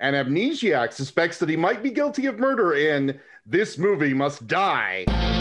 An amnesiac suspects that he might be guilty of murder in This Movie Must Die.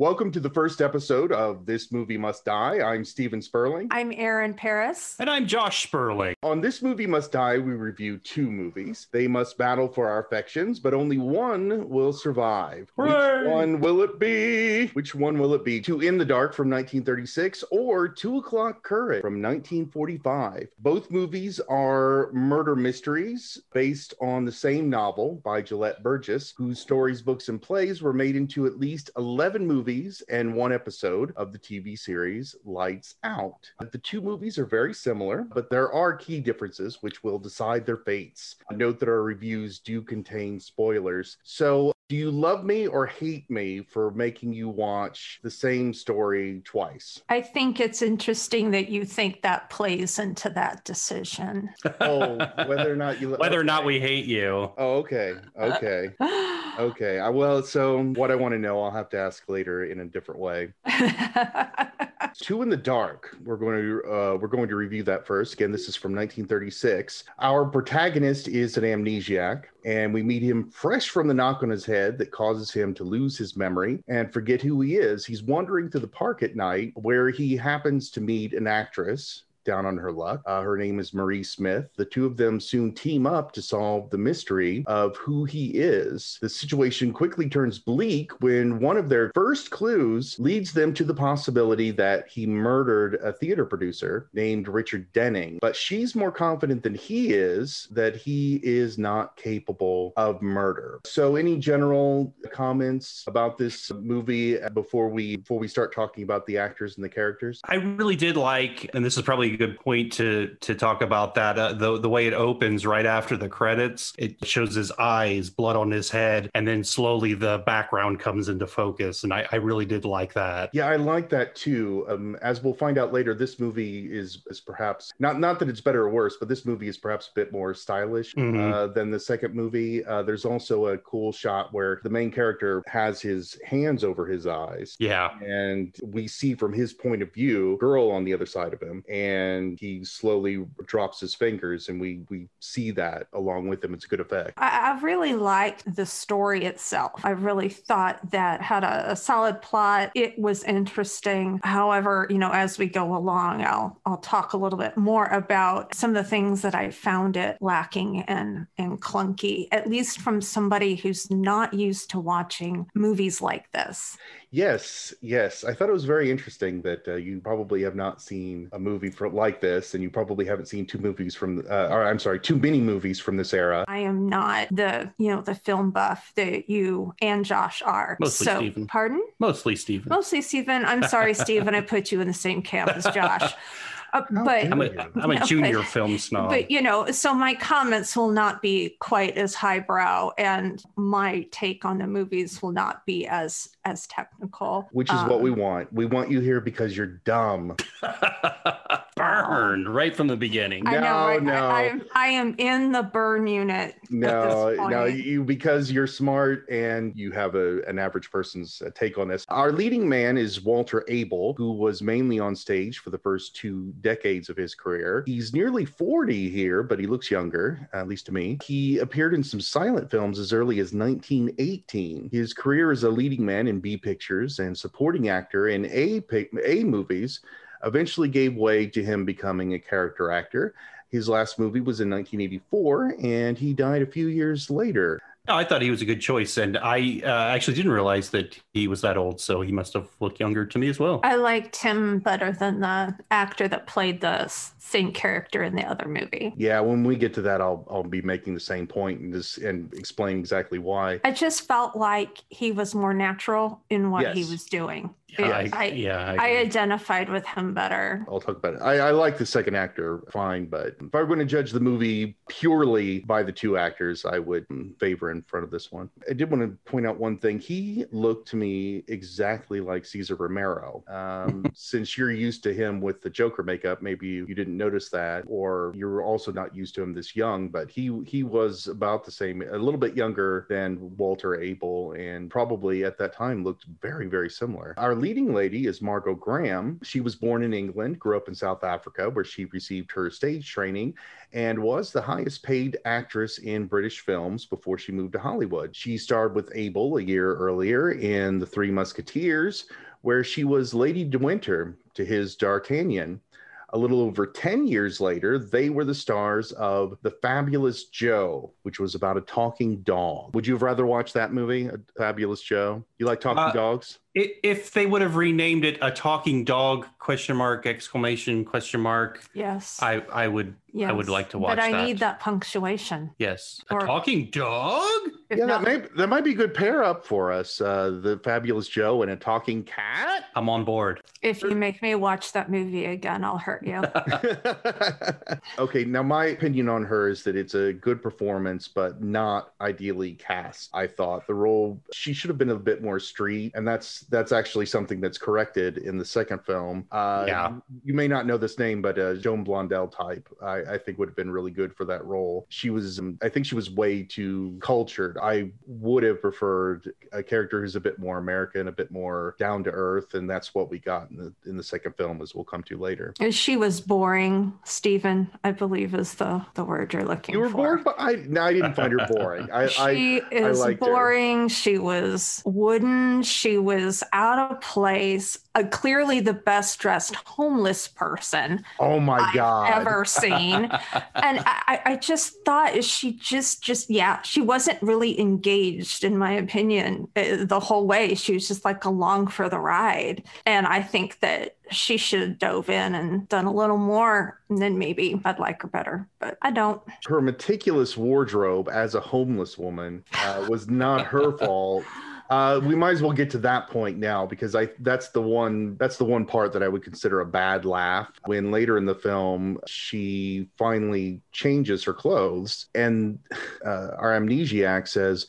Welcome to the first episode of This Movie Must Die. I'm Steven Sperling. I'm Aaron Paris. And I'm Josh Sperling. On This Movie Must Die, we review two movies. They must battle for our affections, but only one will survive. Hooray! Which one will it be? Which one will it be? Two in the Dark from 1936 or Two O'Clock Courage from 1945. Both movies are murder mysteries based on the same novel by Gelett Burgess, whose stories, books, and plays were made into at least 11 movies and one episode of the TV series Lights Out. The two movies are very similar, but there are key differences which will decide their fates. Note that our reviews do contain spoilers. So, do you love me or hate me for making you watch the same story twice? I think it's interesting that you think that plays into that decision. Oh, whether or not you Whether or not we hate you. Oh, okay. Okay. Okay. I, well, so what I want to know, I'll have to ask later in a different way. Two in the Dark. We're going to uh, we're going to review that first. Again, this is from 1936. Our protagonist is an amnesiac, and we meet him fresh from the knock on his head that causes him to lose his memory and forget who he is. He's wandering through the park at night, where he happens to meet an actress down on her luck. Uh, her name is Marie Smith. The two of them soon team up to solve the mystery of who he is. The situation quickly turns bleak when one of their first clues leads them to the possibility that he murdered a theater producer named Richard Denning. But she's more confident than he is that he is not capable of murder. So, any general comments about this movie before we before we start talking about the actors and the characters? I really did like, and this is probably good point to to talk about that. Uh, the the way it opens right after the credits, it shows his eyes, blood on his head, and then slowly the background comes into focus. And I, I really did like that. Yeah, I like that too. Um, as we'll find out later, this movie is is perhaps not not that it's better or worse, but this movie is perhaps a bit more stylish Mhm. uh, than the second movie. Uh, there's also a cool shot where the main character has his hands over his eyes. Yeah. And we see from his point of view, girl on the other side of him, and he slowly drops his fingers, and we we see that along with him. It's a good effect. I, I really liked the story itself. I really thought that had a, a solid plot. It was interesting. However, you know, as we go along, I'll I'll talk a little bit more about some of the things that I found it lacking and and clunky, at least from somebody who's not used to watching movies like this. Yes, yes. I thought it was very interesting that uh, you probably have not seen a movie for, like this, and you probably haven't seen two movies from, uh, or I'm sorry, two mini movies from this era. I am not the, you know, the film buff that you and Josh are. Mostly so, Stephen. pardon? Mostly Stephen. Mostly Stephen. I'm sorry, Stephen. I put you in the same camp as Josh. Uh, but I'm a, you. I'm a No, junior but- film snob. but you know, so my comments will not be quite as highbrow, and my take on the movies will not be as as technical. Which is what we Um, want. We want you here because you're dumb. Burn right from the beginning. I know. No, no. I, I, am, I am in the burn unit. No, no, you because you're smart and you have a, an average person's uh, take on this. Our leading man is Walter Abel, who was mainly on stage for the first two decades of his career. He's nearly 40 here, but he looks younger, at least to me. He appeared in some silent films as early as 1918. His career as a leading man in B pictures and supporting actor in A A movies eventually gave way to him becoming a character actor. His last movie was in 1984, and he died a few years later. No, I thought he was a good choice, and I uh, actually didn't realize that he was that old, so he must have looked younger to me as well. I liked him better than the actor that played the same character in the other movie. Yeah, when we get to that, I'll I'll be making the same point and just and explain exactly why. I just felt like he was more natural in what he was doing. Yeah, I- I, yeah, I I identified with him better. I'll talk about it. I, I like the second actor fine, but if I were going to judge the movie purely by the two actors, I would favor in front of this one. I did want to point out one thing. He looked to me exactly like Cesar Romero. Um, since you're used to him with the Joker makeup, maybe you, you didn't notice that, or you're also not used to him this young. But he he was about the same, a little bit younger than Walter Abel, and probably at that time looked very very similar. Our leading lady is Margot Grahame. She was born in England, grew up in South Africa, where she received her stage training and was the highest paid actress in British films before she moved to Hollywood. She starred with Abel a year earlier in The Three Musketeers, where she was Lady de Winter to his D'Artagnan. A little over 10 years later, they were the stars of The Fabulous Joe, which was about a talking dog. Would you have rather watched that movie, A Fabulous Joe? You like talking Uh, dogs? I- if they would have renamed it a talking dog question mark exclamation question mark, Yes. I I would I would like to watch that. But I that. need that punctuation. yes a talking dog. Yeah, not- that, may, that might be a good pair up for us. Uh, the Fabulous Joe and a talking cat. I'm on board. if you make me watch that movie again, I'll hurt you. okay, now my opinion on her is that it's a good performance, but not ideally cast. I thought the role she should have been a bit more street, and that's that's actually something that's corrected in the second film. Uh, Yeah. you may not know this name, but uh, Joan Blondell type, I, I think would have been really good for that role. She was, um, I think she was way too cultured. I would have preferred a character who's a bit more American, a bit more down to earth, and that's what we got in the in the second film, as we'll come to later. And she was boring, Stephen, I believe is the, the word you're looking for. You were for. bored, but I no, I didn't find her boring. I, I she is liked her. boring. She was wooden. She was out of place. A clearly, the best dressed homeless person oh my I've god, ever seen. and I, I- I just thought is she just, just yeah, she wasn't really engaged, in my opinion, uh, the whole way. She was just like along for the ride. And I think that she should have dove in and done a little more, and then maybe I'd like her better. But I don't. her meticulous wardrobe as a homeless woman uh, was not her fault. Uh, we might as well get to that point now because I that's the one that's the one part that I would consider a bad laugh. When later in the film she finally changes her clothes and uh, our amnesiac says.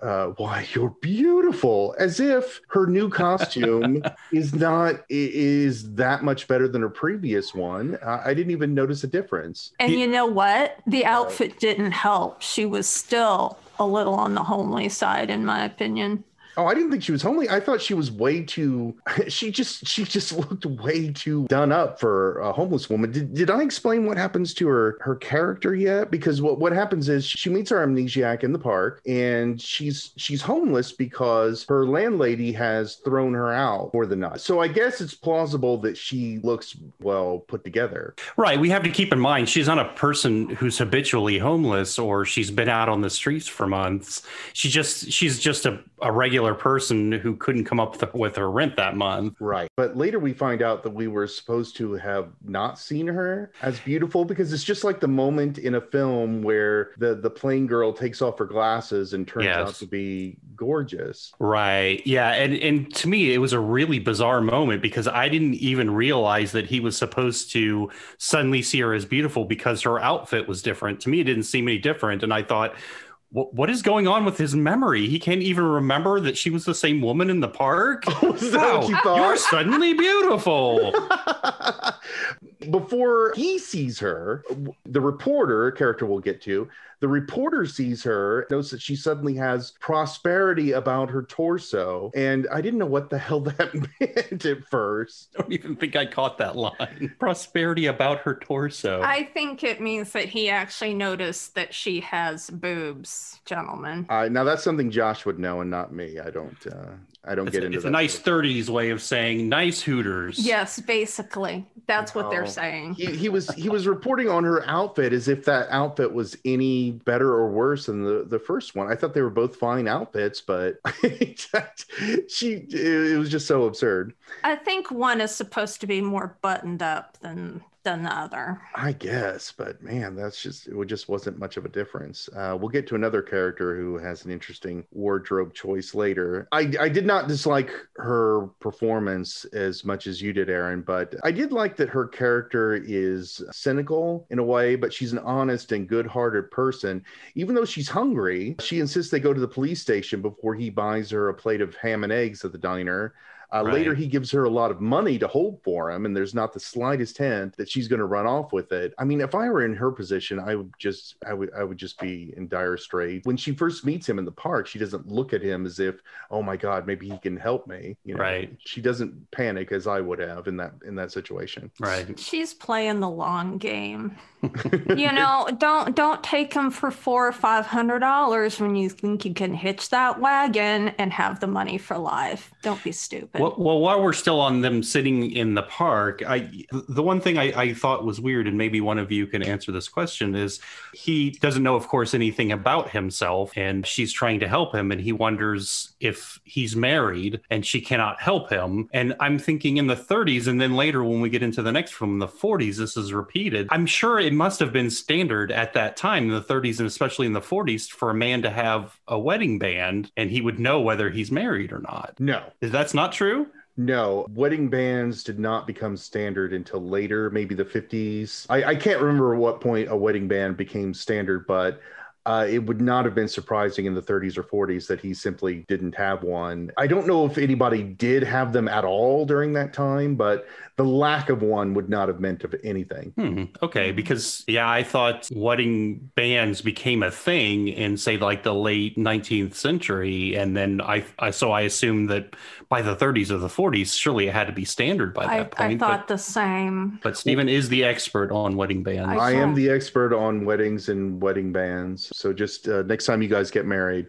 Uh, why you're beautiful as if her new costume is not is that much better than her previous one uh, i didn't even notice a difference And He- you know what? The outfit didn't help. She was still a little on the homely side, in my opinion. Oh, I didn't think she was homely. I thought she was way too. She just she just looked way too done up for a homeless woman. Did, did I explain what happens to her her character yet? Because what what happens is she meets our amnesiac in the park, and she's she's homeless because her landlady has thrown her out for the night. So I guess it's plausible that she looks well put together. Right. We have to keep in mind she's not a person who's habitually homeless or she's been out on the streets for months. She just she's just a, a regular person who couldn't come up with, with her rent that month. Right. But later we find out that we were supposed to have not seen her as beautiful because it's just like the moment in a film where the the plain girl takes off her glasses and turns Yes. out to be gorgeous. Right. Yeah. And and to me it was a really bizarre moment because I didn't even realize that he was supposed to suddenly see her as beautiful because her outfit was different. To me it didn't seem any different and I thought what, what is going on with his memory? He can't even remember that she was the same woman in the park. That what you Wow. You're suddenly beautiful. Before he sees her, the reporter character we'll get to, the reporter sees her, knows that she suddenly has prosperity about her torso. And I didn't know what the hell that meant at first. I don't even think I caught that line. Prosperity about her torso. I think it means that he actually noticed that she has boobs, gentlemen. Uh, now that's something Josh would know and not me. I don't. Uh, I don't it's get a, into it's that. a nice sort 30s way of saying nice hooters. Yes, basically. That's what they're oh. saying. He, he was he was reporting on her outfit as if that outfit was any better or worse than the, the first one. I thought they were both fine outfits, but she it, it was just so absurd. I think one is supposed to be more buttoned up than than the other. I guess, but man, that's just it just wasn't much of a difference. Uh, we'll get to another character who has an interesting wardrobe choice later. I, I did not dislike her performance as much as you did, Aaron, but I did like that her character is cynical in a way, but she's an honest and good-hearted person. Even though she's hungry, she insists they go to the police station before he buys her a plate of ham and eggs at the diner. Uh, Right. Later, he gives her a lot of money to hold for him, and there's not the slightest hint that she's going to run off with it. I mean, if I were in her position, I would just, I would, I would just be in dire straits. When she first meets him in the park, she doesn't look at him as if, oh my God, maybe he can help me. You know, Right. She doesn't panic as I would have in that in that situation. Right. She's playing the long game. you know, don't don't take him for four or five hundred dollars when you think you can hitch that wagon and have the money for life. Don't be stupid. Well, well, while we're still on them sitting in the park, I the one thing I, I thought was weird, and maybe one of you can answer this question, is he doesn't know, of course, anything about himself, and she's trying to help him, and he wonders if he's married, and she cannot help him. And I'm thinking in the 30s, and then later when we get into the next film, the 40s, this is repeated. I'm sure it must have been standard at that time in the 30s and especially in the 40s for a man to have a wedding band, and he would know whether he's married or not. No, that's not true? No, wedding bands did not become standard until later, maybe the 50s. I, I can't remember what point a wedding band became standard, but uh, it would not have been surprising in the 30s or 40s that he simply didn't have one. I don't know if anybody did have them at all during that time, but the lack of one would not have meant of anything. Hmm. Okay, because yeah, I thought wedding bands became a thing in say like the late 19th century, and then I, I so I assumed that by the 30s or the 40s, surely it had to be standard by that I point. I thought the same. but, but Stephen is the expert on wedding bands. I I am the expert on weddings and wedding bands. So just uh, next time you guys get married,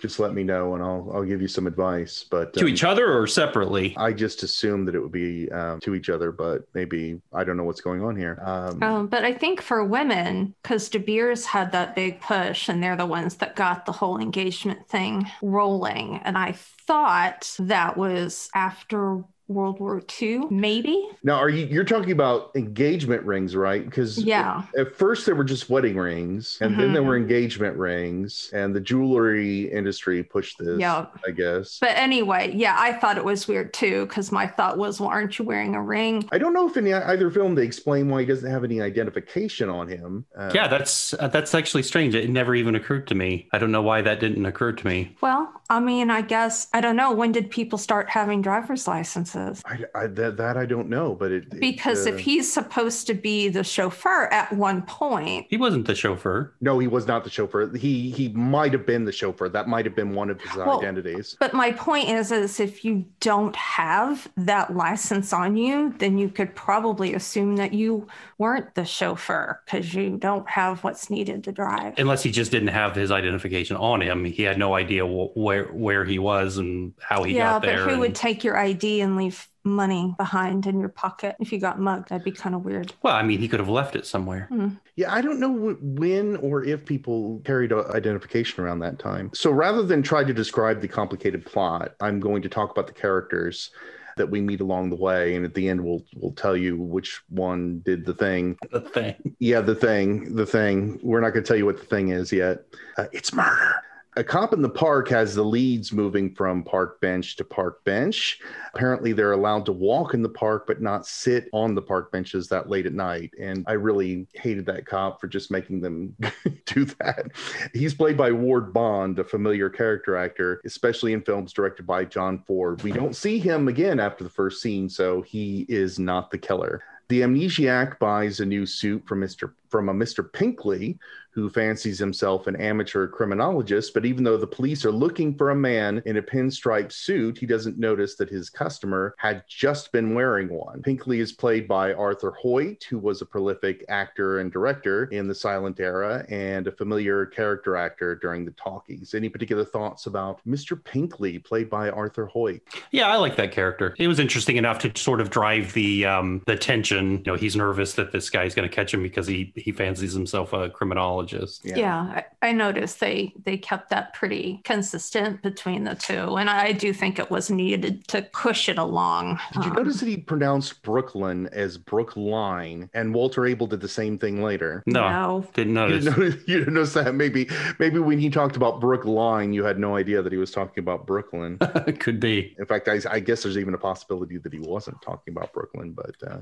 just let me know and I'll I'll give you some advice. But to um, each other or separately? I just assumed that it would be um, to each other, but maybe I don't know what's going on here. Um, Um, but I think for women, because De Beers had that big push, and they're the ones that got the whole engagement thing rolling. And I thought that was after World War II, maybe. now, are you you're talking about engagement rings, right? Because Yeah. at first they were just wedding rings, and then there were engagement rings, and the jewelry industry pushed this. Yeah. I guess. But anyway, yeah, I thought it was weird too, because my thought was, well, aren't you wearing a ring? I don't know if in either film they explain why he doesn't have any identification on him. Uh, Yeah, that's uh, that's actually strange. It never even occurred to me. I don't know why that didn't occur to me. Well, I mean, I guess, I don't know. When did people start having driver's licenses? I, I, that, that I don't know, but it it, Because uh, if he's supposed to be the chauffeur at one point, He wasn't the chauffeur. no, he was not the chauffeur. He he might have been the chauffeur. That might have been one of his Well, identities. But my point is, is if you don't have that license on you, then you could probably assume that you weren't the chauffeur because you don't have what's needed to drive. Unless he just didn't have his identification on him, he had no idea wh- where where he was and how he yeah, got but there. who would take your ID and leave money behind in your pocket if you got mugged? That'd be kind of weird. well, I mean, he could have left it somewhere. Yeah, I don't know when or if people carried identification around that time. So rather than try to describe the complicated plot, I'm going to talk about the characters that we meet along the way, and at the end, we'll we'll tell you which one did the thing. The thing. Yeah, the thing, the thing. We're not going to tell you what the thing is yet. Uh, it's murder. A cop in the park has the leads moving from park bench to park bench. Apparently, they're allowed to walk in the park, but not sit on the park benches that late at night. And I really hated that cop for just making them do that. He's played by Ward Bond, a familiar character actor, especially in films directed by John Ford. We don't see him again after the first scene, so he is not the killer. The amnesiac buys a new suit from Mr. from a Mr. Pinkley, who fancies himself an amateur criminologist. But even though the police are looking for a man in a pinstripe suit, he doesn't notice that his customer had just been wearing one. Pinkley is played by Arthur Hoyt, who was a prolific actor and director in the silent era and a familiar character actor during the talkies. Any particular thoughts about Mr. Pinkley, played by Arthur Hoyt? Yeah, I like that character. It was interesting enough to sort of drive the um, the tension. You know, he's nervous that this guy's going to catch him because he he fancies himself a criminologist. Yeah, yeah I, I, noticed they they kept that pretty consistent between the two, and I do think it was needed to push it along. Did you um, notice that he pronounced Brooklyn as Brookline, and Walter Abel did the same thing later? No, no. didn't notice. You didn't notice, you didn't notice that? Maybe maybe when he talked about Brookline, you had no idea that he was talking about Brooklyn. Could be. In fact, I, I, guess there's even a possibility that he wasn't talking about Brooklyn, but. Uh,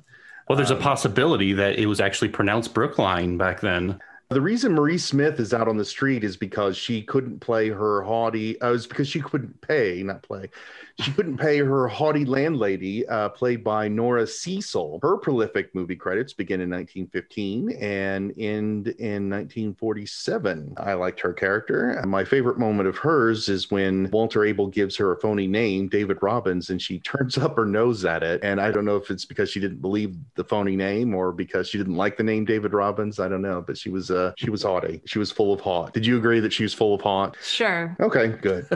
well, there's um, a possibility that it was actually pronounced Brookline back then. The reason Marie Smith is out on the street is because she couldn't play her haughty. Uh, it was because she couldn't pay, not play. She couldn't pay her haughty landlady, uh, played by Nora Cecil. Her prolific movie credits begin in 1915 and end in 1947. I liked her character. My favorite moment of hers is when Walter Abel gives her a phony name, David Robbins, and she turns up her nose at it. And I don't know if it's because she didn't believe the phony name or because she didn't like the name David Robbins. I don't know, but she was uh, she was haughty. She was full of haught. Did you agree that she was full of haught? Sure. Okay, good.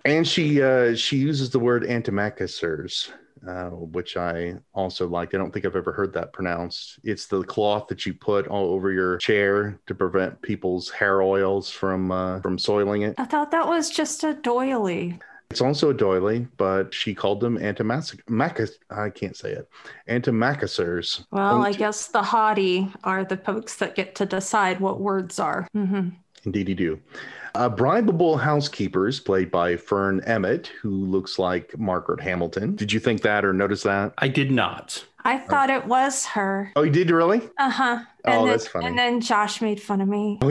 and she uh, she uses the word antimacassars, uh, which I also liked. I don't think I've ever heard that pronounced. It's the cloth that you put all over your chair to prevent people's hair oils from uh, from soiling it. I thought that was just a doily. It's also a doily, but she called them antimacassars. I can't say it. Antimacassars. Well, I guess the haughty are the folks that get to decide what words are. Mm-hmm. Indeed, you do. Uh, bribable housekeepers, played by Fern Emmett, who looks like Margaret Hamilton. Did you think that or notice that? I did not. I thought it was her. Oh, you did really? Uh huh. Oh, then, that's funny. And then Josh made fun of me.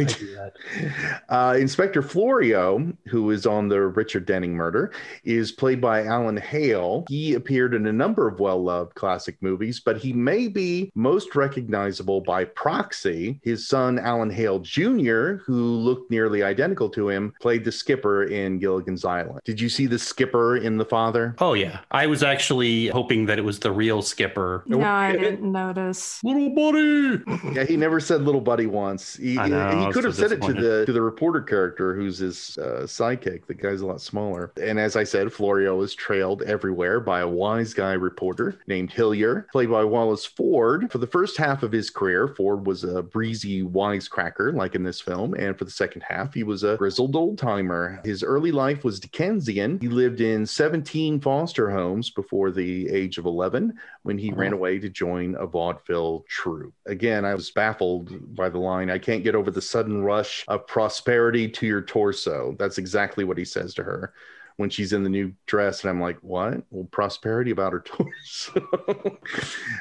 Oh, uh, Inspector Florio, who is on the Richard Denning murder, is played by Alan Hale. He appeared in a number of well loved classic movies, but he may be most recognizable by proxy. His son, Alan Hale Jr., who looked nearly identical to him, played the skipper in Gilligan's Island. Did you see the skipper in The Father? Oh, yeah. I was actually hoping that it was the real skipper no, I didn't notice. Little buddy. Yeah, he never said little buddy once. He, know, he could have so said it to the to the reporter character who's his uh, sidekick. The guy's a lot smaller. And as I said, Florio is trailed everywhere by a wise guy reporter named Hillier, played by Wallace Ford. For the first half of his career, Ford was a breezy wisecracker, like in this film. And for the second half, he was a grizzled old timer. His early life was Dickensian. He lived in 17 foster homes before the age of 11 when he ran away to join a vaudeville troupe. Again, I was baffled by the line, I can't get over the sudden rush of prosperity to your torso. That's exactly what he says to her when she's in the new dress. And I'm like, what? Well, prosperity about her torso.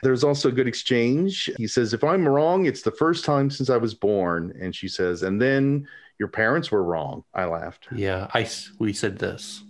There's also a good exchange. He says, if I'm wrong, it's the first time since I was born. And she says, and then your parents were wrong. I laughed. Yeah, I, we said this.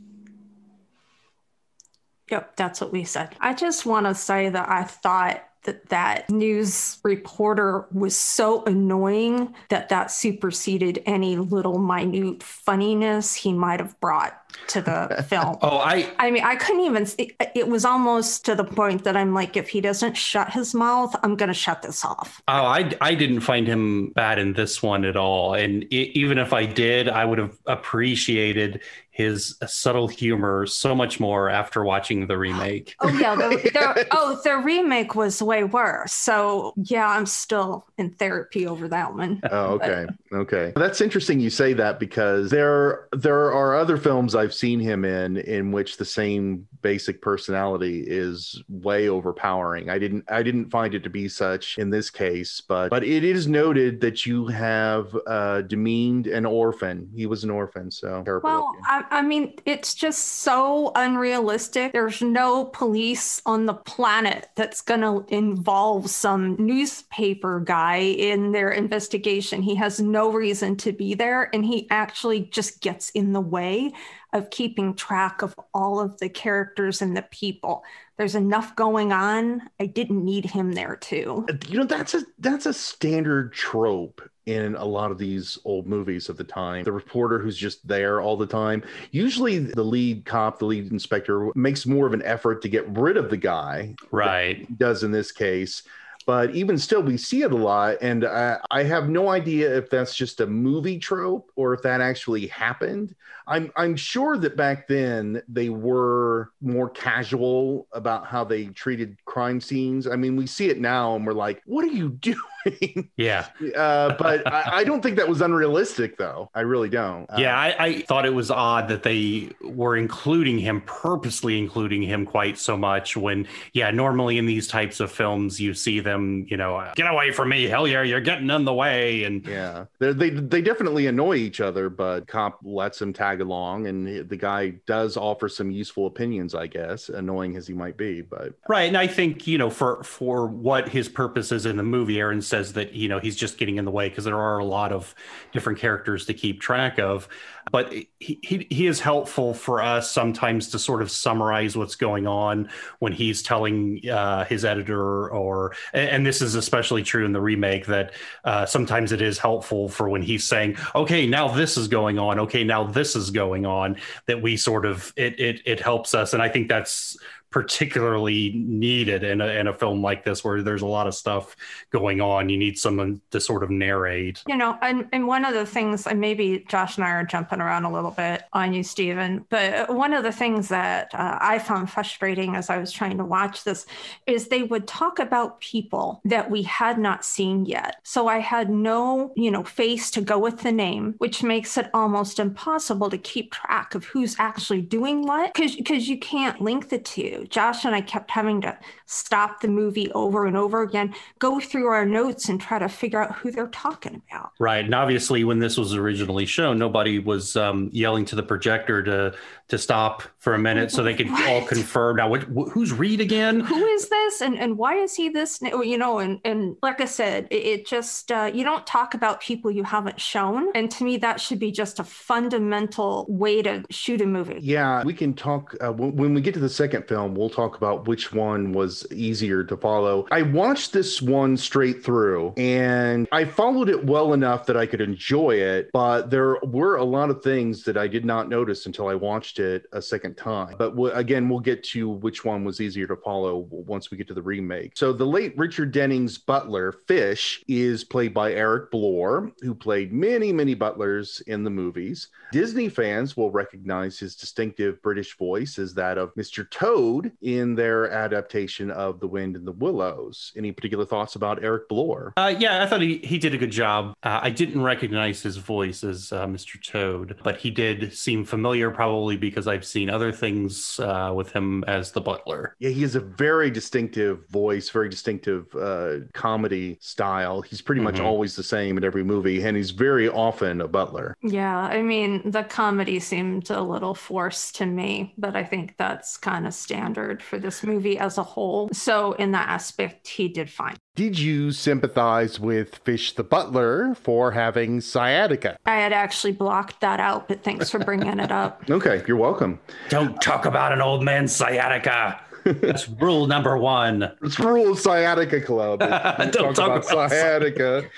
Yep, that's what we said. I just want to say that I thought that that news reporter was so annoying that that superseded any little minute funniness he might have brought to the film. oh, I I mean, I couldn't even it, it, was almost to the point that I'm like if he doesn't shut his mouth, I'm going to shut this off. Oh, I I didn't find him bad in this one at all. And it, even if I did, I would have appreciated his subtle humor so much more after watching the remake. Oh yeah, the, the, oh the remake was way worse. So yeah, I'm still in therapy over that one. Oh okay, but, okay. That's interesting you say that because there there are other films I've seen him in in which the same basic personality is way overpowering. I didn't I didn't find it to be such in this case, but but it is noted that you have uh, demeaned an orphan. He was an orphan, so terrible. Well, I, I mean, it's just so unrealistic. There's no police on the planet that's going to involve some newspaper guy in their investigation. He has no reason to be there, and he actually just gets in the way of keeping track of all of the characters and the people. There's enough going on. I didn't need him there too. You know, that's a that's a standard trope in a lot of these old movies of the time. The reporter who's just there all the time. Usually the lead cop, the lead inspector makes more of an effort to get rid of the guy. Right. Does in this case but even still, we see it a lot. And I, I have no idea if that's just a movie trope or if that actually happened. I'm I'm sure that back then they were more casual about how they treated crime scenes. I mean, we see it now and we're like, what are you doing? Yeah. Uh, but I, I, don't think that was unrealistic, though. I really don't. Uh, yeah, I, I, thought it was odd that they were including him, purposely including him quite so much. When, yeah, normally in these types of films, you see them, you know, get away from me, hell yeah, you're getting in the way, and yeah, they they definitely annoy each other, but cop lets him tag along, and the guy does offer some useful opinions, I guess, annoying as he might be, but right. And I think you know, for for what his purpose is in the movie, Aaron says that you know he's just getting in the way because there are a lot of different characters to keep track of but he, he, he is helpful for us sometimes to sort of summarize what's going on when he's telling uh, his editor or and this is especially true in the remake that uh, sometimes it is helpful for when he's saying okay now this is going on. Okay now this is going on that we sort of it it, it helps us. And i think that's particularly needed in a, in a film like this where there's a lot of stuff going on. You need someone to sort of narrate. You know and, and one of the things and maybe josh and i are jumping around a little bit on you stephen but one of the things that uh, i found frustrating as i was trying to watch this is they would talk about people that we had not seen yet. So i had no you know face to go with the name which makes it almost impossible to keep track of who's actually doing what because because you can't link the two Josh and I kept having to stop the movie over and over again, go through our notes and try to figure out who they're talking about. Right. And obviously, when this was originally shown, nobody was um, yelling to the projector to to stop for a minute so they could what? all confirm. Now, what, who's Reed again? Who is this, and and why is he this? You know, and and like I said, it, it just uh, you don't talk about people you haven't shown, and to me, that should be just a fundamental way to shoot a movie. Yeah, we can talk uh, when we get to the second film. We'll talk about which one was easier to follow. I watched this one straight through, and I followed it well enough that I could enjoy it, but there were a lot of things that I did not notice until I watched watched it a second time. But again, we'll get to which one was easier to follow once we get to the remake. So the late Richard Dennings butler, Fish, is played by Eric Blore, who played many, many butlers in the movies. Disney fans will recognize his distinctive British voice as that of Mr. Toad in their adaptation of The Wind in the Willows. Any particular thoughts about Eric Blore? Uh, yeah, I thought he, he did a good job. Uh, I didn't recognize his voice as uh, Mr. Toad, but he did seem familiar, probably because I've seen other things uh, with him as the butler. Yeah, he has a very distinctive voice, very distinctive uh, comedy style. He's pretty mm-hmm. much always the same in every movie, and he's very often a butler. Yeah, I mean, the comedy seemed a little forced to me, but I think that's kind of standard for this movie as a whole. So, in that aspect, he did fine. Did you sympathize with Fish the Butler for having sciatica? I had actually blocked that out, but thanks for bringing it up. Okay, you're welcome. Don't talk about an old man's sciatica. That's rule number one. It's rule Sciatica Club. Don't talk, talk about, about sciatica.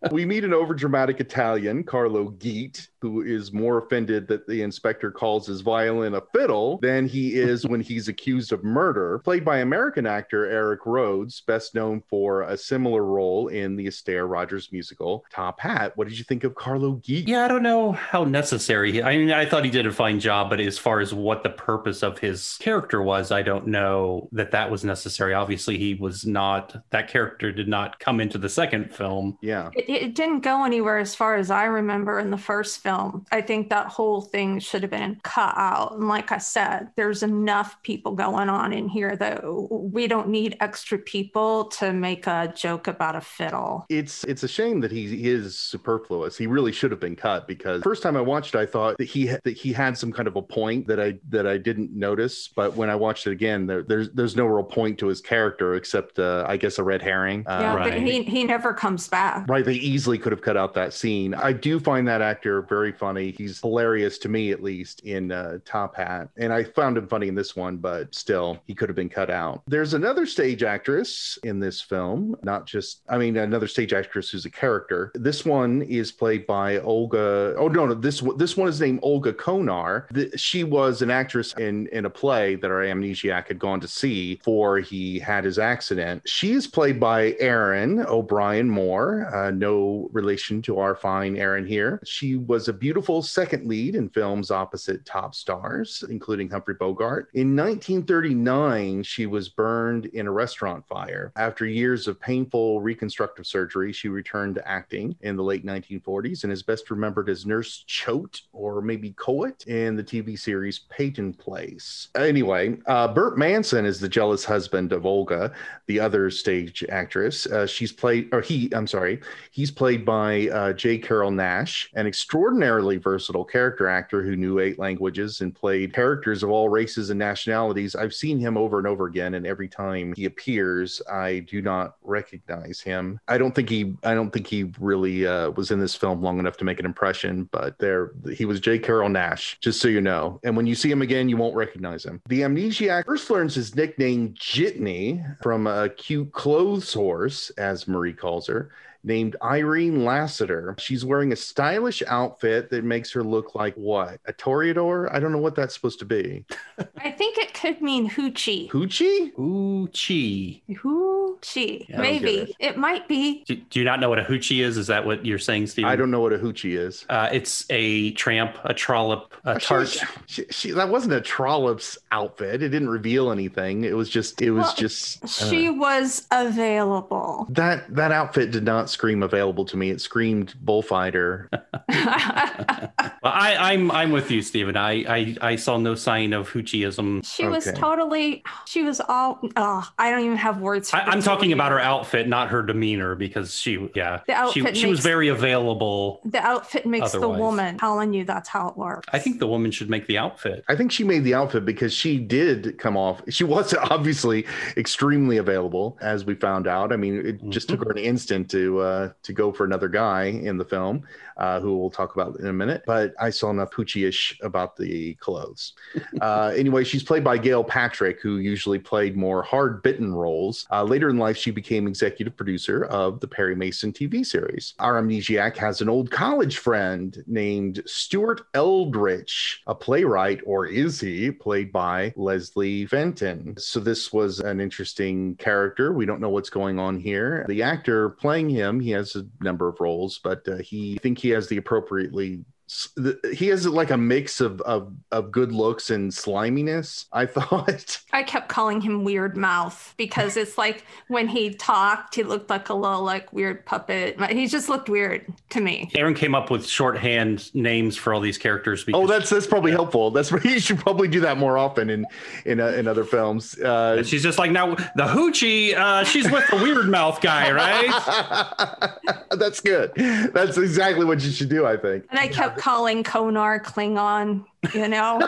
we meet an overdramatic Italian, Carlo Geet, who is more offended that the inspector calls his violin a fiddle than he is when he's accused of murder. Played by American actor Erik Rhodes, best known for a similar role in the Astaire Rogers musical Top Hat. What did you think of Carlo Geet? Yeah, I don't know how necessary. I mean, I thought he did a fine job, but as far as what the purpose of his character was, I don't know that that was necessary. Obviously, he was not, that character did not come into the second film. Yeah. It, it didn't go anywhere as far as I remember in the first film. I think that whole thing should have been cut out. And like I said, there's enough people going on in here that we don't need extra people to make a joke about a fiddle. It's it's a shame that he is superfluous. He really should have been cut because first time I watched it, I thought that he that he had some kind of a point that I that I didn't notice. But when I watched it again, there, there's there's no real point to his character except uh, I guess a red herring. Uh, yeah, right. but he he never comes back. Right, they easily could have cut out that scene. I do find that actor very funny. He's hilarious to me, at least in uh, Top Hat, and I found him funny in this one, but still, he could have been cut out. There's another stage actress in this film, not just I mean another stage actress who's a character. This one is played by Olga. Oh no, no, this this one is named Olga Konar. The, she was an actress in in a play that our amnesiac had gone to see before he had his accident. She is played by Erin O'Brien Moore, uh, no relation to our fine Erin here. She was a beautiful second lead in films opposite top stars, including Humphrey Bogart. In 1939, she was burned in a restaurant fire. After years of painful reconstructive surgery, she returned to acting in the late 1940s and is best remembered as Nurse Choate or maybe Coet in the TV series Peyton Place. Anyway, uh, Burt Manson is the jealous husband of Olga, the other stage actress. Uh, she's played, or he, I'm sorry, he's played by uh, J. Carrol Naish, an extraordinarily versatile character actor who knew eight languages and played characters of all races and nationalities. I've seen him over and over again, and every time he appears, I do not recognize him. I don't think he, I don't think he really uh, was in this film long enough to make an impression, but there, he was J. Carrol Naish, just so you know. And when you see him again, you won't recognize him. The amnesiac first learns his nickname Jitney from a cute clothes horse, as Marie calls her, named Irene Lassiter. She's wearing a stylish outfit that makes her look like what? A toreador? I don't know what that's supposed to be. I think it could mean hoochie. Hoochie? Ooh, chi. Hoochie. Yeah, Maybe. get It. might be. Do, do you not know what a hoochie is? Is that what you're saying, Steve? I don't know what a hoochie is. Uh, it's a tramp, a trollop, a She- tart. She, she, that wasn't a trollop's outfit. It didn't reveal anything. It was just. It was Well, just. uh, She was available. that that outfit did not scream available to me. It screamed bullfighter. Well, I, I'm I'm with you, Stephen. I, I I saw no sign of hoochieism. she was totally, she was all, oh, I don't even have words. I, for I'm talking about her outfit, not her demeanor, because she, yeah, The she outfit she was very available. The outfit makes Otherwise. the woman. Telling you that's how it works. I think the woman should make the outfit. I think she made the outfit because she did come off. She was obviously extremely available, as we found out. I mean, it just mm-hmm. took her an instant to uh, to go for another guy in the film, uh, who we'll talk about in a minute. But I saw enough hoochie-ish about the clothes. uh, anyway, she's played by Gail Patrick, who usually played more hard-bitten roles. Uh, later in life, she became executive producer of the Perry Mason TV series. Our amnesiac has an old college friend named Stuart Eldritch, a playwright, or is he, played by Leslie Fenton. So this was an interesting character. We don't know what's going on here. The actor playing him, he has a number of roles, but uh, he I think he has the appropriately he has like a mix of, of of good looks and sliminess. I thought. I kept calling him Weird Mouth because it's like when he talked, he looked like a little like weird puppet. He just looked weird to me. Aaron came up with shorthand names for all these characters. Because Oh, that's that's probably helpful. That's you should probably do that more often in in uh, in other films. Uh, And she's just like now the hoochie. Uh, she's with the weird mouth guy, right? That's good. That's exactly what you should do, I think. And I kept calling Konar Klingon, you know,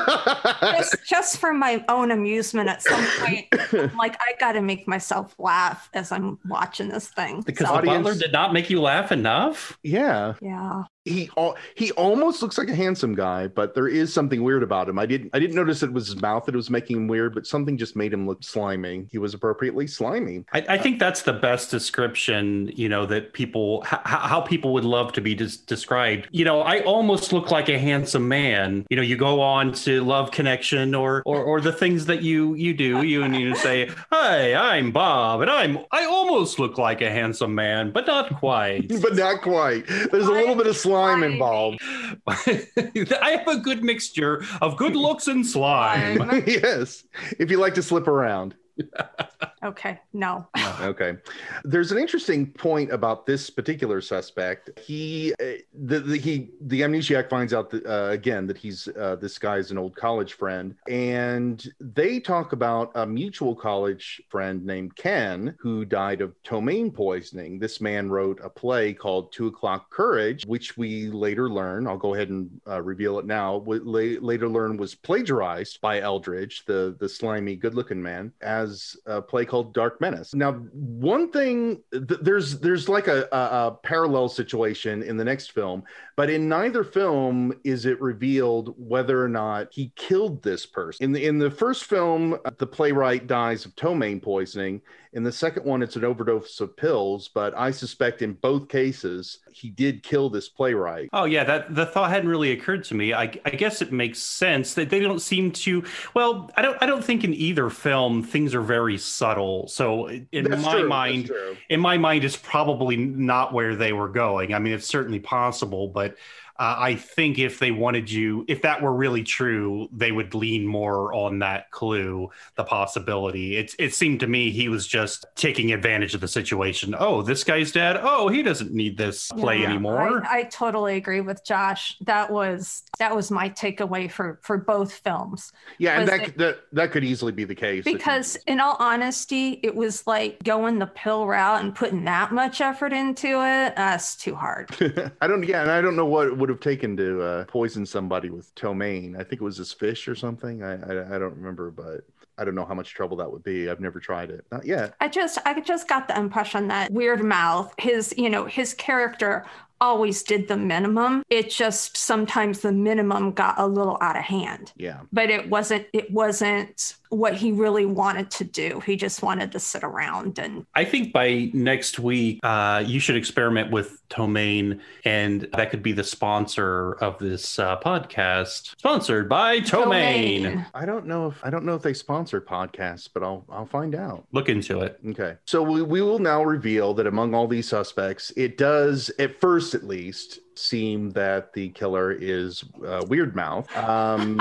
just, just for my own amusement at some point. I'm like, I got to make myself laugh as I'm watching this thing. Because So, the Audience- butler did not make you laugh enough. yeah, yeah. he al- he almost looks like a handsome guy, but there is something weird about him. I didn't I didn't notice it was his mouth that was making him weird, but something just made him look slimy. He was appropriately slimy. I, I think that's the best description, you know, that people, h- how people would love to be des- described. You know, I almost look like a handsome man. You know, you go on to Love Connection or, or, or the things that you, you do, you, and you say, Hi, I'm Bob, and I'm, I almost look like a handsome man, but not quite. But not quite. There's a little bit of slime involved. I have a good mixture of good looks and slime. Yes. If you like to slip around. Okay. No. Okay. There's an interesting point about this particular suspect. He, uh, the, the he, the amnesiac finds out that, uh, again that he's uh, this guy's an old college friend, and they talk about a mutual college friend named Ken who died of ptomaine poisoning. This man wrote a play called Two O'clock Courage, which we later learn. I'll go ahead and uh, reveal it now. We la- later learn was plagiarized by Eldridge, the the slimy, good-looking man, as a play called Dark Menace. Now, one thing th- there's there's like a, a, a parallel situation in the next film, but in neither film is it revealed whether or not he killed this person. In the in the first film, uh, the playwright dies of ptomaine poisoning. In the second one, it's an overdose of pills, but I suspect in both cases he did kill this playwright. Oh yeah, that the thought hadn't really occurred to me. I, I guess it makes sense that they don't seem to. Well, I don't I don't think in either film things are very subtle. So in That's my true, mind, in my mind, it's probably not where they were going. I mean, it's certainly possible, but uh, I think if they wanted you, if that were really true, they would lean more on that clue, the possibility. It it seemed to me he was just taking advantage of the situation. Oh, this guy's dead. Oh, he doesn't need this play Yeah, anymore. I, I totally agree with Josh. That was that was my takeaway for for both films. Yeah, and Was that, that that could easily be the case. if you- Because in all honesty, it was like going the pill route and putting that much effort into it. That's too hard. I don't. Yeah, and I don't know what it would have taken to uh, poison somebody with ptomaine. I think it was this fish or something. I, I I don't remember, but I don't know how much trouble that would be. I've never tried it. Not yet. I just I just got the impression that Weird Mouth, his you know his character always did the minimum. It just sometimes the minimum got a little out of hand. Yeah. But it wasn't it wasn't what he really wanted to do. He just wanted to sit around and I think by next week, uh, you should experiment with ptomaine, and that could be the sponsor of this uh, podcast. Sponsored by Ptomaine. Domain. I don't know if I don't know if they sponsor podcasts, but I'll I'll find out. Look into it. Okay. So we, we will now reveal that among all these suspects, it does, at first at least, seem that the killer is uh, Weird Mouth. Um,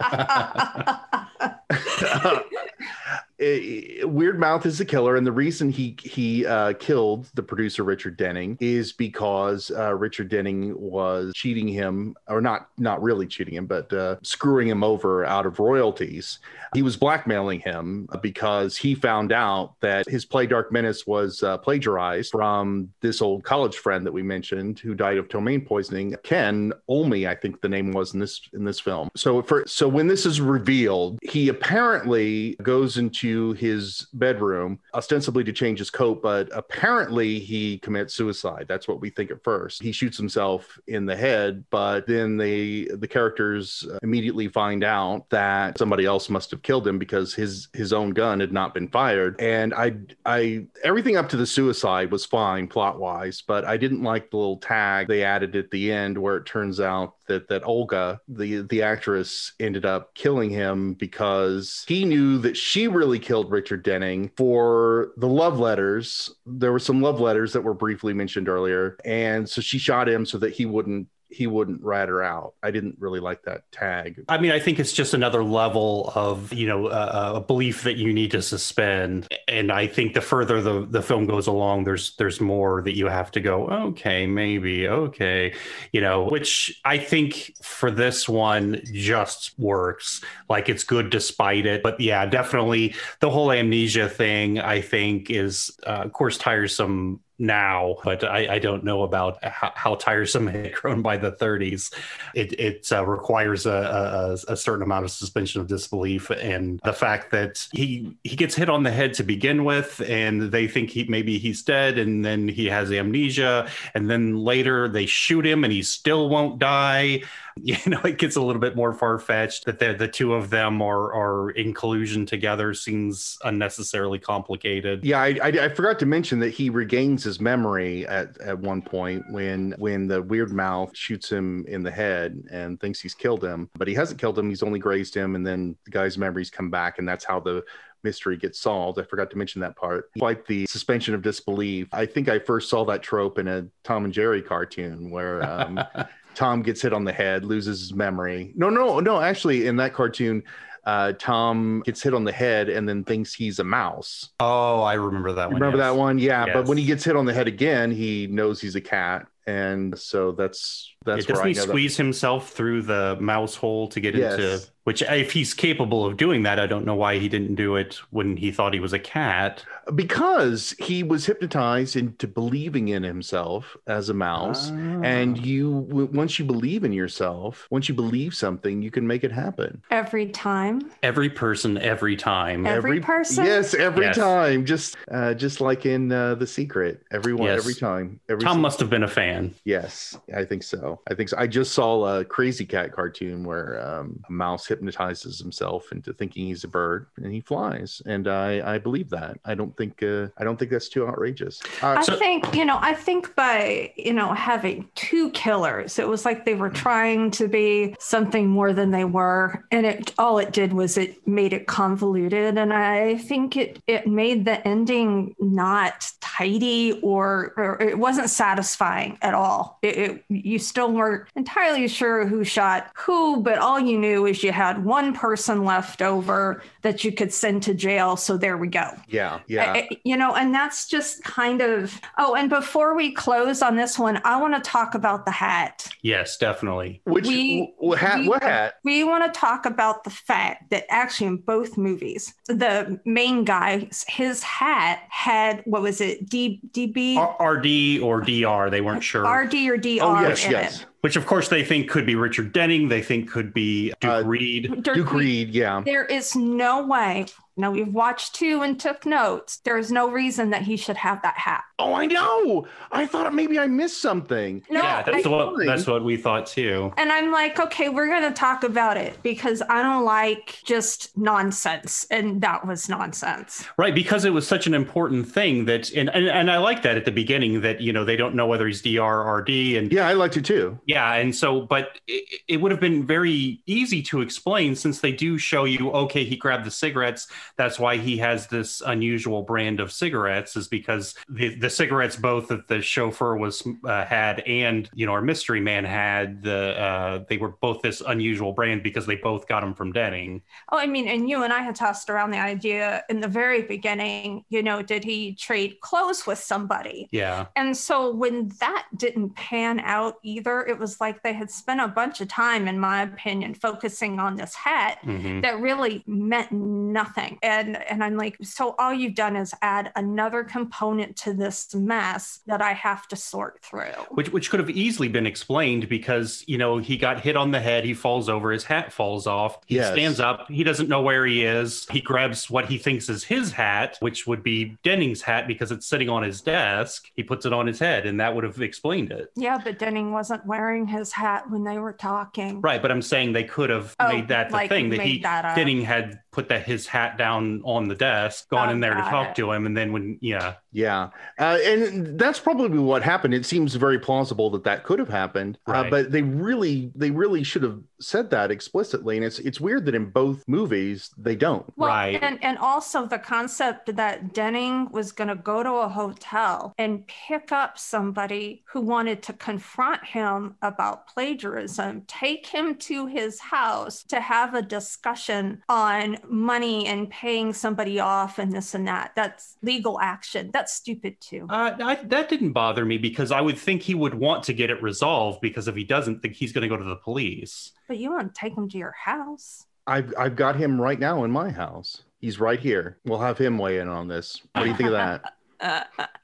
Weird Mouth is the killer, and the reason he he uh, killed the producer Richard Denning is because uh, Richard Denning was cheating him, or not not really cheating him, but uh, screwing him over out of royalties. He was blackmailing him because he found out that his play Dark Menace was uh, plagiarized from this old college friend that we mentioned who died of ptomaine poisoning. Ken Olmy, I think the name was in this in this film. So for so when this is revealed, he apparently goes into his bedroom ostensibly to change his coat, but apparently he commits suicide. That's what we think at first. He shoots himself in the head, but then they the characters uh, immediately find out that somebody else must have killed him because his his own gun had not been fired. And I I everything up to the suicide was fine plot wise, but I didn't like the little tag they added at the end where it turns out that that Olga, the the actress, ended up killing him because he knew that she really killed Richard Denning for the love letters. There were some love letters that were briefly mentioned earlier, and so she shot him so that he wouldn't he wouldn't rat her out. I didn't really like that tag. I mean, I think it's just another level of you know uh, a belief that you need to suspend, and I think the further the the film goes along, there's there's more that you have to go. Okay, maybe okay, you know, which I think for this one just works. Like it's good despite it, but yeah, definitely the whole amnesia thing. I think is uh, of course tiresome now, but I, I don't know about how, how tiresome it had grown by the 30s. It, it uh, requires a, a, a certain amount of suspension of disbelief, and the fact that he he gets hit on the head to begin with, and they think he maybe he's dead, and then he has amnesia, and then later they shoot him, and he still won't die. You know, it gets a little bit more far fetched that the two of them are are in collusion together seems unnecessarily complicated. Yeah, I, I, I forgot to mention that he regains his memory at, at one point when when the weird mouth shoots him in the head and thinks he's killed him, but he hasn't killed him. He's only grazed him, and then the guy's memories come back, and that's how the mystery gets solved. I forgot to mention that part. Like the suspension of disbelief. I think I first saw that trope in a Tom and Jerry cartoon where um, Tom gets hit on the head, loses his memory. No, no, no. Actually, in that cartoon, uh, Tom gets hit on the head and then thinks he's a mouse. Oh, I remember that You one. remember yes. that one? Yeah. But when he gets hit on the head again, he knows he's a cat. And so that's That's Yeah, doesn't I he know that- squeeze himself through the mouse hole to get Yes. into? Which, if he's capable of doing that, I don't know why he didn't do it when he thought he was a cat. because he was hypnotized into believing in himself as a mouse. Ah. And you, once you believe in yourself, once you believe something, you can make it happen. Every time. every person, every time. Every person? Yes, every Yes. time. Just, uh, just like in uh, The Secret. Everyone, Yes. every time. Every Tom si- must have been a fan. Yes, I think so. I think so. I just saw a Krazy Kat cartoon where um, a mouse hypnotizes himself into thinking he's a bird and he flies, and I I believe that. I don't think uh, I don't think that's too outrageous. Uh, I So- think, you know, I think by, you know, having two killers, it was like they were trying to be something more than they were. And it all it did was it made it convoluted. And I think it it made the ending not tidy or, or it wasn't satisfying at all. It, it you still weren't entirely sure who shot who, but all you knew is you had one person left over that you could send to jail. So there we go. yeah, yeah. I- I- you know, and that's just kind of. Oh, and before we close on this one, I want to talk about the hat. Yes, definitely. Which we- wh- hat? we- what hat? We want to talk about the fact that actually in both movies, the main guy, his hat had what was it? D DB R- RD or DR, they weren't sure. RD or DR Oh yes, in yes. it. Which, of course, they think could be Richard Denning. They think could be Duke Uh, Reed. Dirk Duke Reed- Reed. Yeah. There is no way. Now we've watched two and took notes. There is no reason that he should have that hat. Oh, I know. I thought maybe I missed something. No, yeah, that's I- what that's what we thought too. And I'm like, okay, we're going to talk about it because I don't like just nonsense. And that was nonsense. Right, because it was such an important thing that, and, and and I like that at the beginning that you know they don't know whether he's DR or RD, and Yeah, I liked it too. Yeah, and so, but it, it would have been very easy to explain since they do show you, okay, he grabbed the cigarettes. That's why he has this unusual brand of cigarettes, is because the, the cigarettes both that the chauffeur was uh, had and you know our mystery man had the uh, they were both this unusual brand because they both got them from Denning. Oh, I mean, and you and I had tossed around the idea in the very beginning, you know, did he trade clothes with somebody? Yeah, And so when that didn't pan out either, it was like they had spent a bunch of time, in my opinion, focusing on this hat Mhm. that really meant nothing. And and I'm like, so all you've done is add another component to this mess that I have to sort through. which which could have easily been explained because you know he got hit on the head he falls over his hat falls off he Yes. stands up he doesn't know where he is he grabs what he thinks is his hat which would be denning's hat because it's sitting on his desk he puts it on his head and that would have explained it Yeah, but Denning wasn't wearing his hat when they were talking. right but i'm saying they could have Oh, made that the like thing that he that up. denning had put that his hat down on the desk gone Oh, in there to talk it. to him and then when yeah Yeah, uh, and that's probably what happened. It seems very plausible that that could have happened, uh, but they really, they really should have said that explicitly. And it's it's weird that in both movies they don't. Well, Right. and, and also the concept that Denning was going to go to a hotel and pick up somebody who wanted to confront him about plagiarism, take him to his house to have a discussion on money and paying somebody off and this and that. That's legal action. That's stupid too. Uh, I, that didn't bother me because I would think he would want to get it resolved because if he doesn't, think he's going to go to the police. But you want to take him to your house. I've I've got him right now in my house. He's right here. We'll have him weigh in on this. What do you think of that?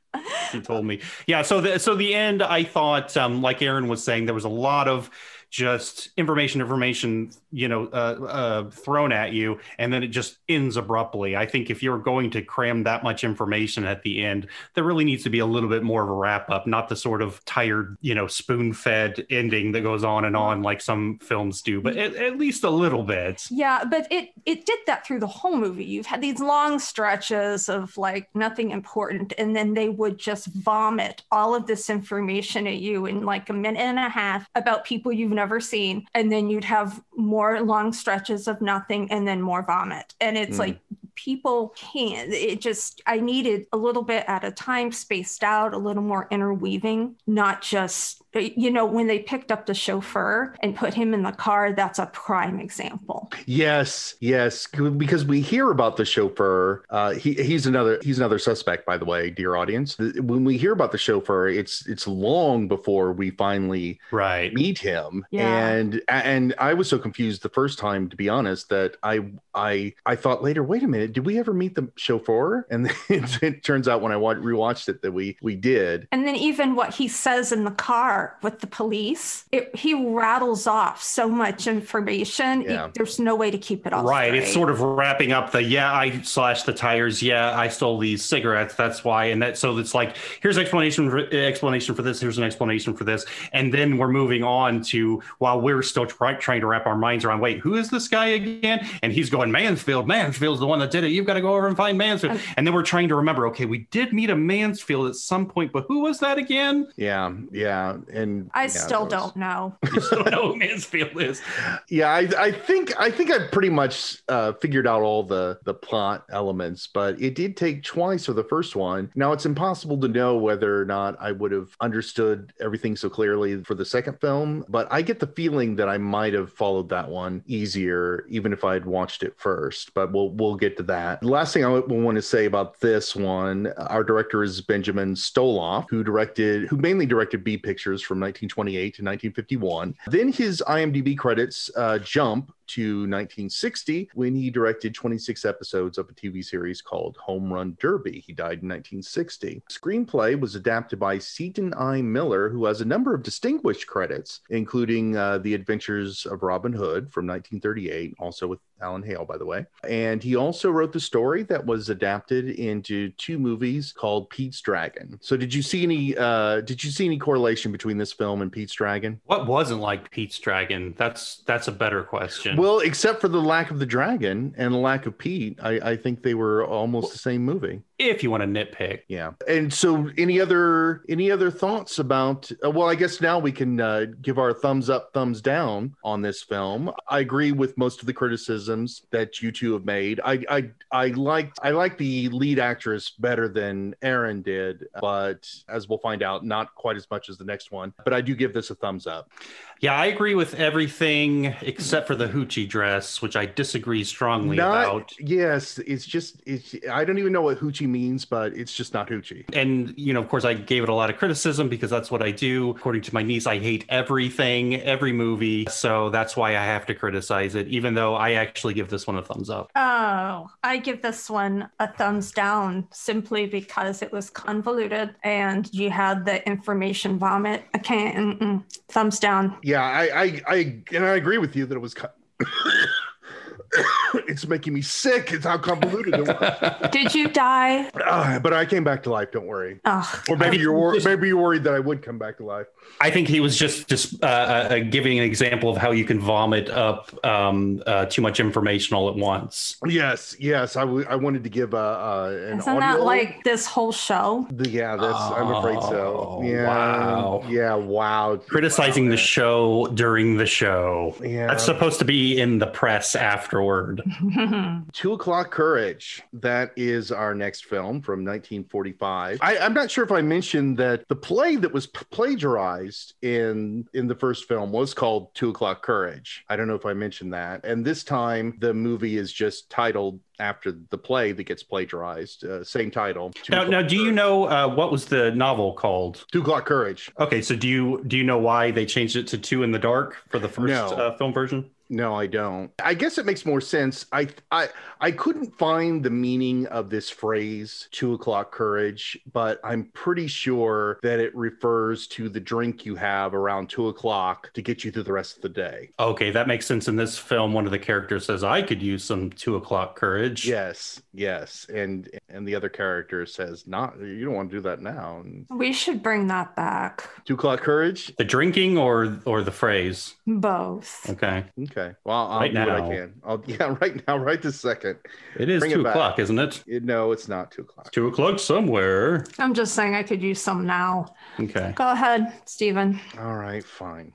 He told me, yeah. So the so the end, I thought, um, like Aaron was saying, there was a lot of just information, information, you know, uh, uh, thrown at you, and then it just ends abruptly. I think if you're going to cram that much information at the end, there really needs to be a little bit more of a wrap up, not the sort of tired, you know, spoon fed ending that goes on and on like some films do, but at, at least a little bit. Yeah, but it it did that through the whole movie. You've had these long stretches of like nothing important, and then they would just vomit all of this information at you in like a minute and a half about people you've never seen, and then you'd have more long stretches of nothing, and then more vomit. And it's Mm. like people can't. It just I needed a little bit at a time, spaced out, a little more interweaving, not just you know when they picked up the chauffeur and put him in the car. That's a prime example. Yes, yes, because we hear about the chauffeur. Uh, he, he's another he's another suspect, by the way, dear audience. When we hear about the chauffeur, it's it's long before we finally Right. meet him. Yeah. And and I was so confused the first time, to be honest, that I I I thought later, wait a minute, did we ever meet the chauffeur? And it, it turns out when I wa- rewatched it that we we did. And then even what he says in the car with the police, it, he rattles off so much information. it- Yeah. there's no way to keep it all Right. It's sort of wrapping up the yeah, I slashed the tires. Yeah, I stole these cigarettes. That's why. And that so it's like here's explanation for explanation for this. Here's an explanation for this. And then we're moving on to while we're still try, trying to wrap our minds around. Wait, who is this guy again? And he's going Mansfield. Mansfield's the one that did it. You've got to go over and find Mansfield. And- And then we're trying to remember. Okay, we did meet a Mansfield at some point, but who was that again? Yeah, yeah, and I yeah, still was- don't know. You still don't know who Mansfield is. Yeah, I, I think I think I pretty much uh, figured out all the the plot elements, but it did take twice for the first one. Now it's impossible to know whether or not I would have understood everything so clearly for the second film, but I get the feeling that I might have followed that one easier, even if I had watched it first. But we'll we'll get to that. The last thing I want to say about this one, our director is Benjamin Stoloff, who directed, who mainly directed B pictures from 1928 to 1951. Then his IMDb credits uh, jump to 1960 when he directed 26 episodes of a TV series called Home Run Derby. He died in 1960. Screenplay was adapted by Seaton I. Miller, who has a number of distinguished credits, including uh, The Adventures of Robin Hood from 1938, also with Alan Hale, by the way. And he also wrote the story that was adapted into two movies called Pete's Dragon. So, did you see any? Uh, did you see any correlation between this film and Pete's Dragon? What wasn't like Pete's Dragon? That's that's a better question. Well, except for the lack of the dragon and the lack of Pete, I, I think they were almost the same movie. If you want to nitpick. Yeah. And so, any other any other thoughts about? Uh, well, I guess now we can uh, give our thumbs up, thumbs down on this film. I agree with most of the criticisms that you two have made. I I I liked I like the lead actress better than Aaron did, but as we'll find out, not quite as much as the next one. But I do give this a thumbs up. Yeah, I agree with everything except for the hoochie dress, which I disagree strongly Not about. yes, it's just it's. I don't even know what hoochie means, but it's just not hoochie. And you know, of course, I gave it a lot of criticism because that's what I do. According to my niece, I hate everything, every movie, so that's why I have to criticize it. Even though I actually give this one a thumbs up. Oh, I give this one a thumbs down simply because it was convoluted and you had the information vomit. I can't. Mm-mm. Thumbs down. Yeah, I, I, I, and I agree with you that it was. co- it's making me sick. It's how convoluted it was. Did you die? Ah, but I came back to life. Don't worry. Oh, Or maybe you're wor- just- maybe you're worried that I would come back to life. I think he was just just uh, uh, giving an example of how you can vomit up um, uh, too much information all at once. Yes, yes. I, w- I wanted to give uh, uh, an isn't audio. that like this whole show? The- yeah, that's. I'm afraid so. Oh, Yeah. wow. Yeah. Wow. Criticizing Wow, the show during the show. Yeah. That's supposed to be in the press afterward. Two O'Clock Courage. That is our next film from 1945. I, I'm not sure if I mentioned that the play that was p- plagiarized in in the first film was called Two O'Clock Courage. I don't know if I mentioned that. And this time the movie is just titled after the play that gets plagiarized. Uh, same title. Now, now, do you know uh, what was the novel called? Two O'Clock Courage? Okay, so do you do you know why they changed it to Two in the Dark for the first No. uh, film version? No, I don't. I guess it makes more sense. I I I couldn't find the meaning of this phrase two o'clock courage, but I'm pretty sure that it refers to the drink you have around two o'clock to get you through the rest of the day. Okay, that makes sense. In this film, one of the characters says, "I could use some two o'clock courage." Yes, yes. And and the other character says, Not you don't want to do that now. And we should bring that back. two o'clock courage? The drinking or or the phrase. Both. Okay, Okay. Well, I'll Right do what I can. I'll yeah, right now, right this second. it is Bring two back. o'clock, isn't it? It, no, it's not two o'clock. Two o'clock somewhere. I'm just saying I could use some now. Okay. Go ahead, Stephen. All right, fine.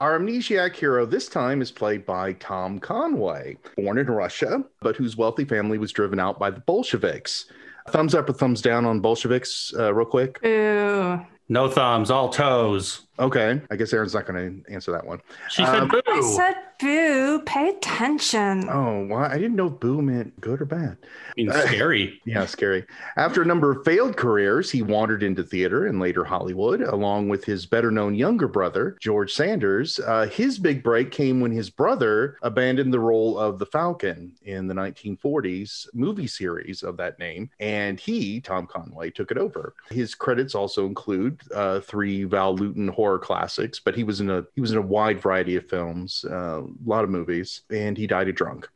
Our amnesiac hero this time is played by Tom Conway, born in Russia, but whose wealthy family was driven out by the Bolsheviks. Thumbs up or thumbs down on Bolsheviks, uh, real quick. Boo. No thumbs, all toes. Okay, I guess Aaron's not going to answer that one. She Um, said, "Boo." I said Boo, pay attention. Oh, well, I didn't know boo meant good or bad. I mean, scary. Yeah, scary. After a number of failed careers, he wandered into theater and later Hollywood, along with his better known younger brother, George Sanders. Uh, his big break came when his brother abandoned the role of the Falcon in the 1940s movie series of that name, and he, Tom Conway, took it over. His credits also include uh, three Val Lewton horror classics, but he was in a he was in a wide variety of films. Uh, a lot of movies, and he died a drunk.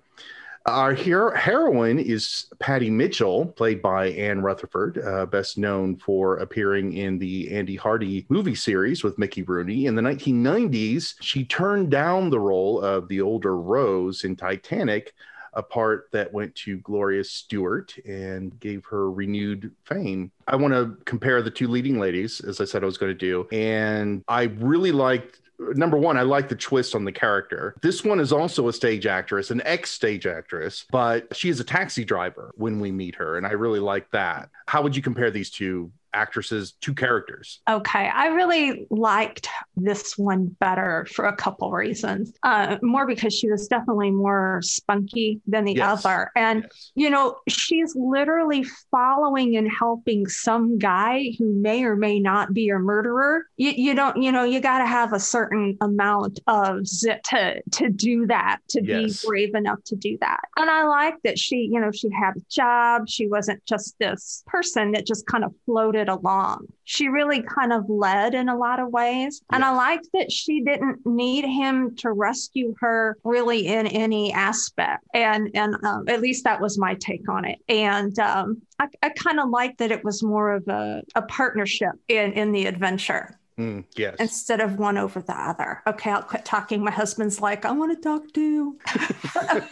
Our hero- heroine is Patty Mitchell, played by Ann Rutherford, uh, best known for appearing in the Andy Hardy movie series with Mickey Rooney. In the 1990s, she turned down the role of the older Rose in Titanic, a part that went to Gloria Stuart and gave her renewed fame. I want to compare the two leading ladies, as I said I was going to do. And I really liked number one, I like the twist on the character. This one is also a stage actress, an ex stage actress, but she is a taxi driver when we meet her. And I really like that. How would you compare these two actresses, two characters? Okay. I really liked this one better for a couple reasons. Uh, more because she was definitely more spunky than the Yes. other. And Yes. you know, she's literally following and helping some guy who may or may not be a murderer. You, you don't, you know, you got to have a certain amount of zit to to do that, to Yes. be brave enough to do that. And I like that she, you know, she had a job. She wasn't just this person that just kind of floated along. She really kind of led in a lot of ways. And I Yes. like that she didn't need him to rescue her really in any aspect. And and um, at least that was my take on it. And um, I, I kind of like that it was more of a, a partnership in, in the adventure Mm, yes. instead of one over the other. Okay, I'll quit talking. My husband's like, I want to talk too. I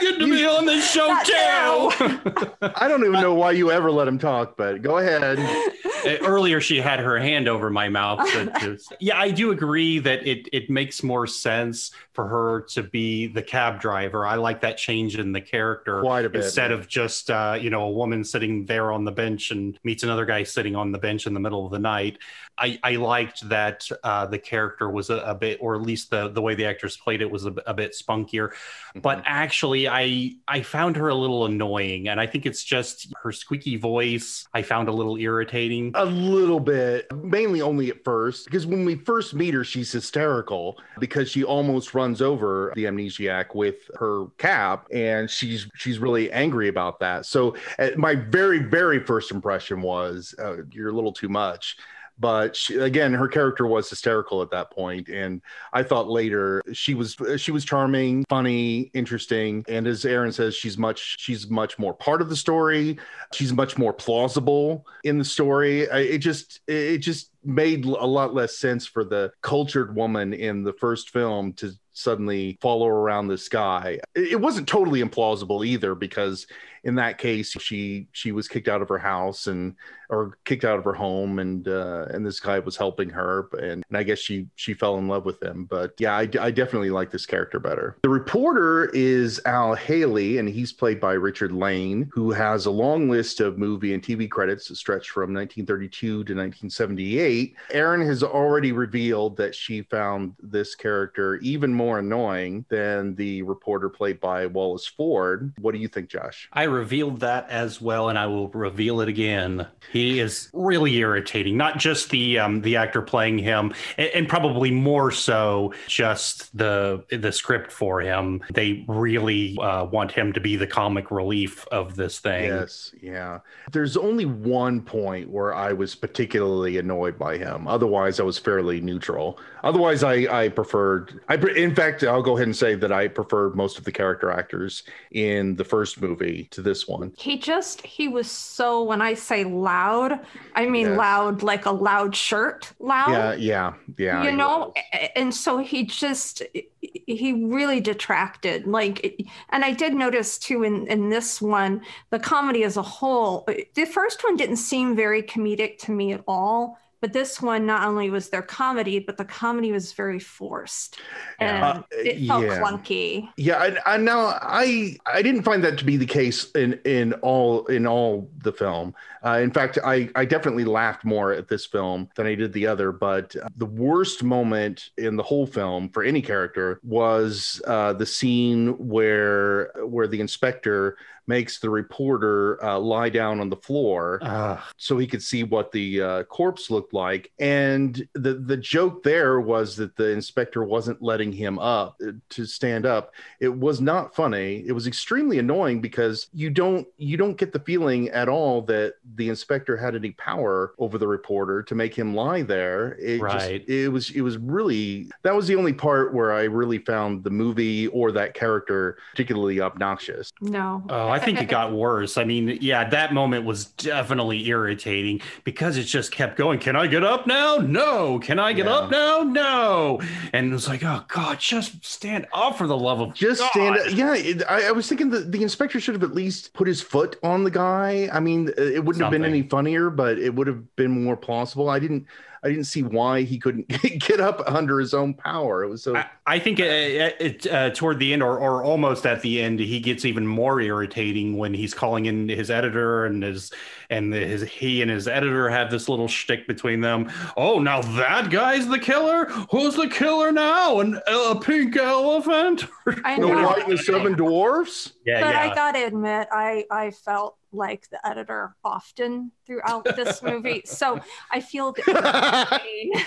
get to be on this show too. I don't even know why you ever let him talk, but go ahead. Uh, Earlier, she had her hand over my mouth. To, to, yeah, I do agree that it it makes more sense for her to be the cab driver. I like that change in the character Quite a bit. instead of just uh, you know a woman sitting there on the bench and meets another guy sitting on the bench in the middle of the night. I, I liked that uh, the character was a, a bit, or at least the the way the actress played it was a, a bit spunkier. But actually, I I found her a little annoying, and I think it's just her squeaky voice. I found a little irritating. A little bit, mainly only at first, because when we first meet her, she's hysterical because she almost runs over the amnesiac with her cap, and she's she's really angry about that. So uh, my very very first impression was, uh, "You're a little too much." But she, again, her character was hysterical at that point, and I thought later she was she was charming, funny, interesting, and as Aaron says, she's much she's much more part of the story. She's much more plausible in the story. It just it just made a lot less sense for the cultured woman in the first film to suddenly follow around this guy. It it wasn't totally implausible either because in that case she she was kicked out of her house and or kicked out of her home and uh and this guy was helping her and, and i guess she she fell in love with him. But yeah I, I definitely like this character better. The reporter is al haley and he's played by richard lane who has a long list of movie and tv credits that stretch from 1932 to 1978 Erin has already revealed that she found this character even more annoying than the reporter played by wallace ford. What do you think josh? I revealed that as well, and I will reveal it again. He is really irritating. Not just the um, the actor playing him, and, and probably more so just the the script for him. They really uh, want him to be the comic relief of this thing. Yes, yeah. There's only one point where I was particularly annoyed by him. Otherwise, I was fairly neutral. Otherwise, I I preferred. I in fact, I'll go ahead and say that I preferred most of the character actors in the first movie to this one. He just, he was so, when I say loud, I mean Yes. loud, like a loud shirt loud. Yeah, yeah, yeah. you know was. And so he just he really detracted like and i did notice too in in this one the comedy as a whole uh, the first one didn't seem very comedic to me at all but this one not only was there comedy, but the comedy was very forced and Uh, it felt yeah. clunky. Yeah, I, I now I I didn't find that to be the case in in all in all the film. Uh, in fact, I I definitely laughed more at this film than I did the other. But uh, the worst moment in the whole film for any character was uh, the scene where where the inspector makes the reporter uh, lie down on the floor Ugh. so he could see what the uh, corpse looked like. And the the joke there was that the inspector wasn't letting him up uh, to stand up. It was not funny. It was extremely annoying because you don't you don't get the feeling at all that the inspector had any power over the reporter to make him lie there. It Right. Just, it was it was really that was the only part where I really found the movie or that character particularly obnoxious. No. Oh, I think it got worse. I mean, yeah, that moment was definitely irritating because it just kept going. Can I get up now? No. Can I get Yeah. up now? No. And it was like, oh God, just stand up for the love of just God. stand yeah it, I, I was thinking that the inspector should have at least put his foot on the guy i mean it wouldn't have been any funnier but it would have been more plausible. I didn't i didn't see why he couldn't get up under his own power. It was so I, I think it, it uh, toward the end, or, or almost at the end, he gets even more irritating when he's calling in his editor and his and his he and his editor have this little shtick between them. Oh, now that guy's the killer. Who's the killer now? An a pink elephant? I no know. white and the seven dwarfs yeah, but yeah. I gotta admit, I I felt like the editor often throughout this movie. So I feel the pain.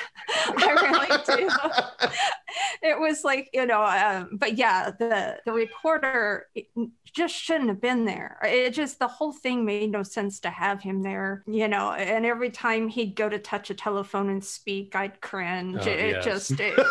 I really do. It was like you know, um, but yeah, the the reporter just shouldn't have been there. It just the whole thing made no sense to have him there. You know, and every time he'd go to touch a telephone and speak, I'd cringe. Oh, it, it yes. just it,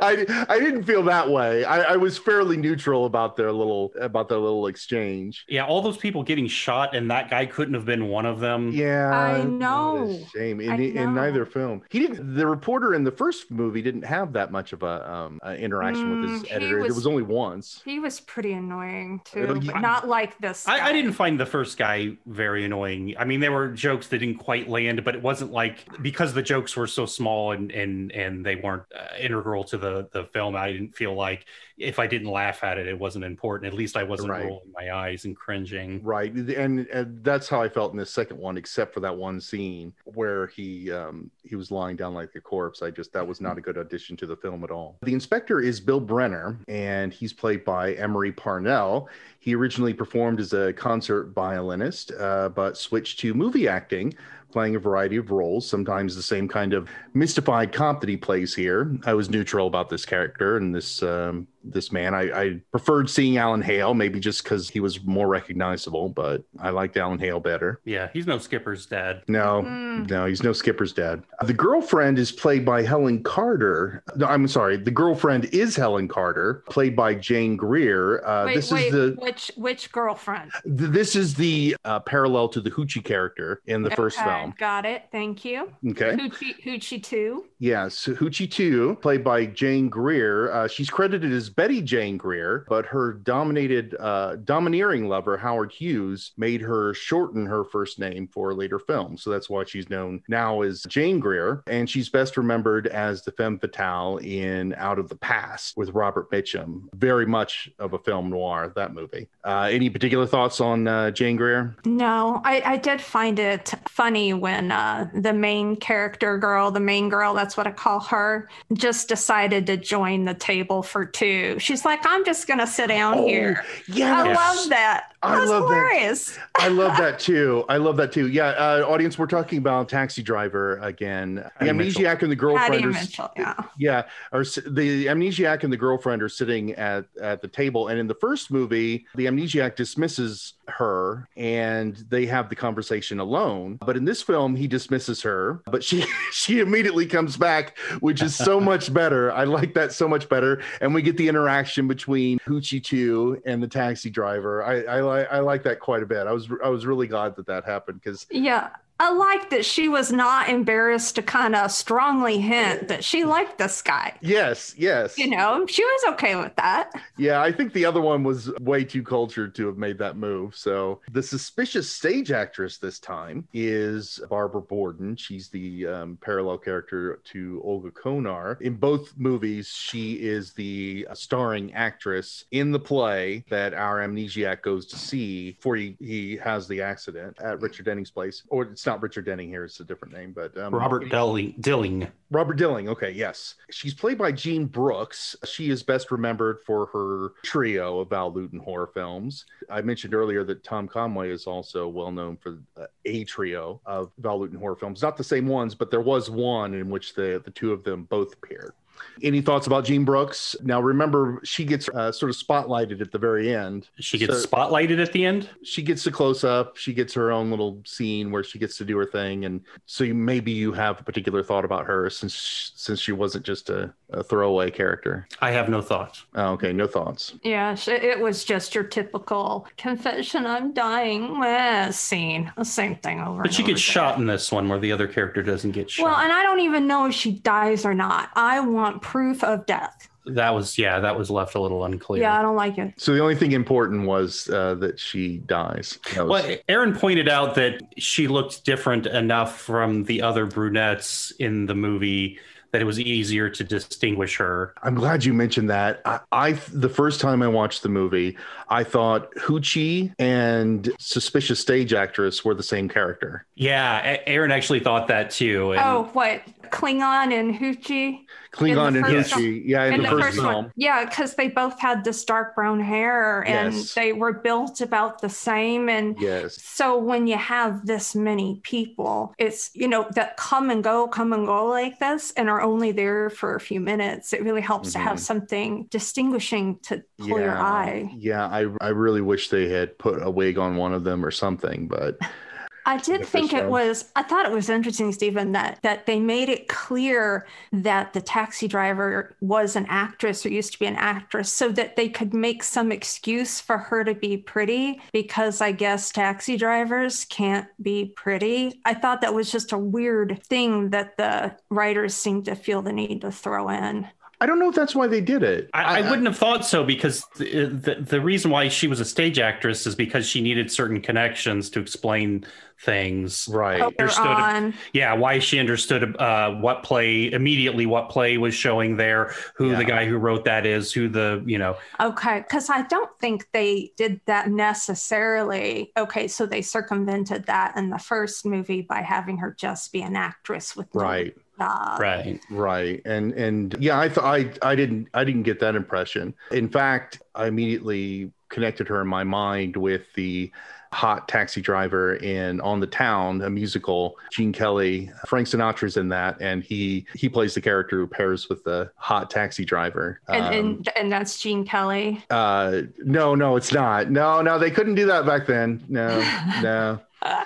I, I didn't feel that way I, I was fairly neutral about their little about their little exchange Yeah, all those people getting shot, and that guy couldn't have been one of them. Yeah, I what a know. shame. In, I in neither film, he didn't. The reporter in the first movie didn't have that much of a um, uh, interaction with Mm, his editor. was- it was only once. he was pretty annoying too, Uh, but not like this. I, I didn't find the first guy very annoying. I mean, there were jokes that didn't quite land, but it wasn't like because the jokes were so small and and and they weren't uh, integral to the the film. I didn't feel like if I didn't laugh at it, it wasn't important. At least I wasn't Right. rolling my eyes and cringing. Right, and, and that's how I felt in the second one, except for that one scene where he um, he was lying down like a corpse. I just that was not a good addition to the film at all. The inspector is Bill Brenner, and he's played by Emory Parnell. He originally performed as a concert violinist, uh, but switched to movie acting. Playing a variety of roles, sometimes the same kind of mystified cop that he plays here. I was neutral about this character and this um, this man. I, I preferred seeing Alan Hale, maybe just because he was more recognizable, but I liked Alan Hale better. Yeah, he's no skipper's dad. No, Mm. no, he's no skipper's dad. The girlfriend is played by Helen Carter. No, I'm sorry, the girlfriend is Helen Carter, played by Jane Greer. Uh, wait, this wait, is the which which girlfriend? th- this is the uh, parallel to the Hoochie character in the first film. Got it. Thank you. Okay. Hoochie Hoochie two. Yes, Hoochie 2, played by Jane Greer. Uh, she's credited as Betty Jane Greer, but her dominated, uh, domineering lover, Howard Hughes, made her shorten her first name for later films. So that's why she's known now as Jane Greer. And she's best remembered as the femme fatale in Out of the Past with Robert Mitchum. Very much of a film noir, that movie. Uh, any particular thoughts on uh, Jane Greer? No, I, I did find it funny when uh, the main character girl, the main girl, that's what I call her, just decided to join the table for two. She's like, I'm just going to sit down Oh, here. Yeah, I love that. I That's love that. I love that too. I love that too. Yeah, uh, audience, we're talking about Taxi Driver again. The Patty Mitchell. amnesiac and the Patty girlfriend are, Mitchell, yeah. yeah, are the amnesiac and the girlfriend are sitting at at the table. And in the first movie, the amnesiac dismisses her, and they have the conversation alone. But in this film, he dismisses her, but she she immediately comes back, which is so much better. I like that so much better. And we get the interaction between Hoochie Two and the taxi driver. I I, li- I like that quite a bit. I was I was really glad that that happened because Yeah. I like that she was not embarrassed to kind of strongly hint that she liked this guy. Yes, yes. You know, she was okay with that. Yeah, I think the other one was way too cultured to have made that move. So the suspicious stage actress this time is Barbara Borden. She's the um, parallel character to Olga Konar. In both movies, she is the starring actress in the play that our amnesiac goes to see before he, he has the accident at Richard Denning's place. Or it's not Richard Denning here; it's a different name. But um, Robert Dilling. Dilling. Robert Dilling. Okay, yes. She's played by Jean Brooks. She is best remembered for her trio of Val Lewton horror films. I mentioned earlier that Tom Conway is also well known for uh, a trio of Val Lewton horror films. Not the same ones, but there was one in which the, the two of them both appeared. Any thoughts about Jean Brooks? Now, remember, she gets uh, sort of spotlighted at the very end. She gets So- spotlighted at the end. She gets a close up. She gets her own little scene where she gets to do her thing, and so you, maybe you have a particular thought about her since since she wasn't just a, a throwaway character. I have no thoughts. Oh, okay, no thoughts. Yeah, it was just your typical confession, I'm dying eh, scene. The same thing over. But she over gets again. shot in this one where the other character doesn't get shot. Well, and I don't even know if she dies or not. I want proof of death. that was yeah, that was left a little unclear. Yeah, I don't like it. So the only thing important was uh, that she dies. That was- Well, Aaron pointed out that she looked different enough from the other brunettes in the movie that it was easier to distinguish her. I'm glad you mentioned that. I, I the first time I watched the movie, I thought Hoochie and suspicious stage actress were the same character. Yeah, Aaron actually thought that too. And Oh, what? Klingon and Hoochie? Klingon and first yeah, in, in the, first, film. one. Yeah, because they both had this dark brown hair and Yes. they were built about the same. And Yes. so when you have this many people, it's, you know, that come and go, come and go like this and are only there for a few minutes, it really helps to have Mhm. something distinguishing to pull your eye. Yeah, I I really wish they had put a wig on one of them or something, but I did think it was. I thought it was interesting, Stephen, that that they made it clear that the taxi driver was an actress or used to be an actress, so that they could make some excuse for her to be pretty. Because I guess taxi drivers can't be pretty. I thought that was just a weird thing that the writers seemed to feel the need to throw in. I don't know if that's why they did it. I, I wouldn't have thought so because the, the the reason why she was a stage actress is because she needed certain connections to explain things. Right. Understood. on, Yeah, why she understood uh, what play immediately, what play was showing there, who Yeah. the guy who wrote that is, who the you know. Okay, because I don't think they did that necessarily. Okay, so they circumvented that in the first movie by having her just be an actress with no Right. job. Right. Right. And and yeah, I thought I I didn't I didn't get that impression. In fact, I immediately connected her in my mind with the hot taxi driver in On the Town, a musical. Gene Kelly, Frank Sinatra's in that, and he he plays the character who pairs with the hot taxi driver. And, Um, and and that's Gene Kelly. uh, no, no, it's not. No, no, they couldn't do that back then. No, no. oh,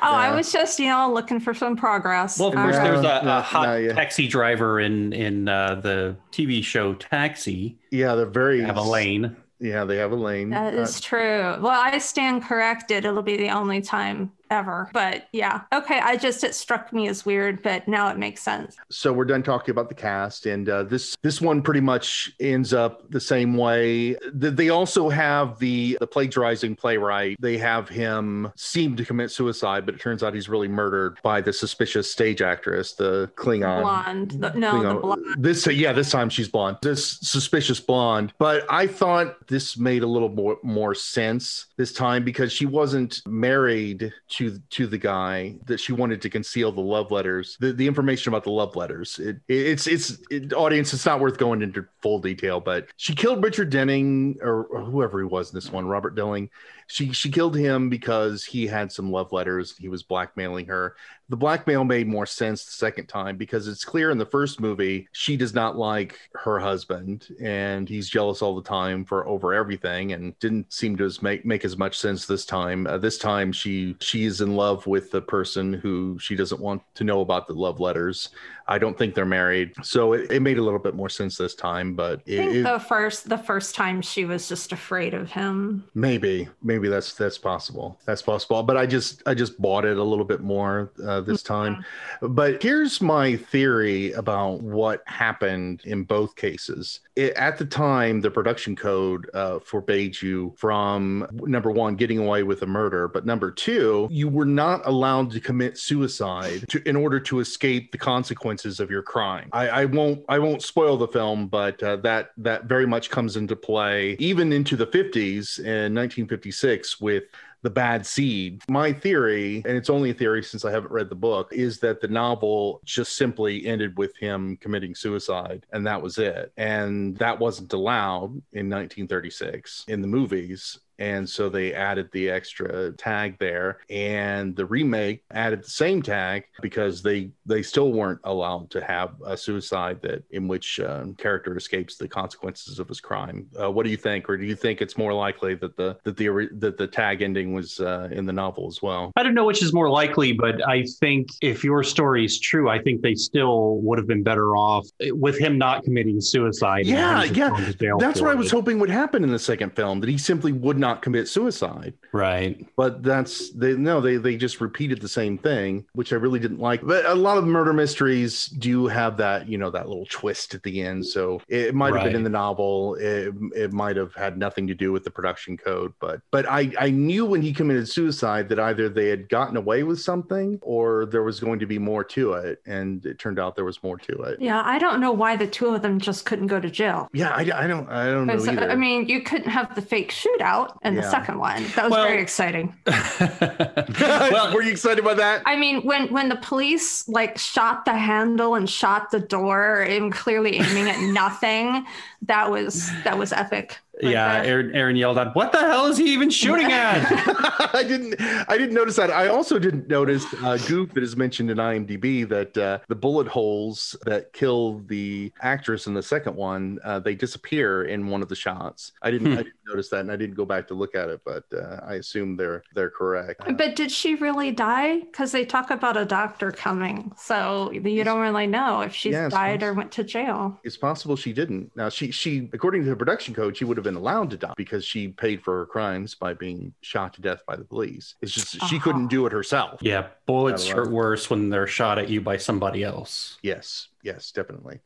I was just you know looking for some progress. Well, of course, right. there's a, No, a hot no, yeah. taxi driver in in uh, the TV show Taxi. Yeah, they're very Have a lane. Yeah, they have a lane. That is Uh, true. Well, I stand corrected. It'll be the only time ever. But yeah, okay. I just it struck me as weird, but now it makes sense. so we're done talking about the cast and uh, this this one pretty much ends up the same way Th- they also have the the plagiarizing playwright they have him seem to commit suicide but it turns out he's really murdered by the suspicious stage actress the klingon Blonde. The- no, the blonde. this yeah this time she's blonde this suspicious blonde but i thought this made a little more more sense this time because she wasn't married to to to the guy that she wanted to conceal the love letters the, the information about the love letters. It, it's it's it, audience it's not worth going into full detail but she killed richard denning or, or whoever he was in this one robert dilling she she killed him because he had some love letters he was blackmailing her the blackmail made more sense the second time because it's clear in the first movie she does not like her husband and he's jealous all the time for over everything and didn't seem to make, make as much sense this time uh, this time she she is in love with the person who she doesn't want to know about the love letters. I don't think they're married, so it, it made a little bit more sense this time. But I it, think it- the first the first time she was just afraid of him. maybe, maybe that's that's possible. That's possible. But I just I just bought it a little bit more uh, this time. But here's my theory about what happened in both cases. It, at the time, the production code uh, forbade you from number one, getting away with a murder, but number two, you were not allowed to commit suicide to, in order to escape the consequences of your crime. I, I won't I won't spoil the film, but uh, that that very much comes into play even into the 50s in 1956 with the bad seed. My theory, and it's only a theory since I haven't read the book, is that the novel just simply ended with him committing suicide and that was it. And that wasn't allowed in 1936 in the movies. And so they added the extra tag there, and the remake added the same tag because they they still weren't allowed to have a suicide that in which um, character escapes the consequences of his crime. Uh, what do you think, or do you think it's more likely that the that the that the tag ending was uh, in the novel as well? I don't know which is more likely, but I think if your story is true, I think they still would have been better off with him not committing suicide. Yeah, yeah. going to jail That's what I was hoping would happen in the second film that he simply would not commit suicide. Right. but that's they no they they just repeated the same thing which i really didn't like. But a lot of murder mysteries do have that you know that little twist at the end. So it might have been in the novel. It, it might have had nothing to do with the production code. But but i i knew when he committed suicide that either they had gotten away with something or there was going to be more to it. And it turned out there was more to it. Yeah, I don't know why the two of them just couldn't go to jail. yeah i, I don't i don't know 'Cause, uh, either I mean, you couldn't have the fake shootout in the Yeah. second one. That was Well- very exciting. well, were you excited about that I mean, when when the police like shot the handle and shot the door, and clearly aiming at nothing, that was that was epic. right yeah, there. Aaron, Aaron yelled out, "What the hell is he even shooting at?" I didn't. I didn't notice that. I also didn't notice uh, goof that is mentioned in IMDb that uh, the bullet holes that kill the actress in the second one uh, they disappear in one of the shots. I didn't. Hmm. I didn't notice that, and I didn't go back to look at it, but uh, I assume they're they're correct. But did she really die? Because they talk about a doctor coming, so you don't really know if she's Yeah, I died or went to jail. It's possible she didn't. Now, she she according to the production code, she would have been allowed to die because she paid for her crimes by being shot to death by the police. It's just she Uh-huh. couldn't do it herself. yeah, bullets Gotta hurt worse when they're shot at you by somebody else. Yes, yes, definitely.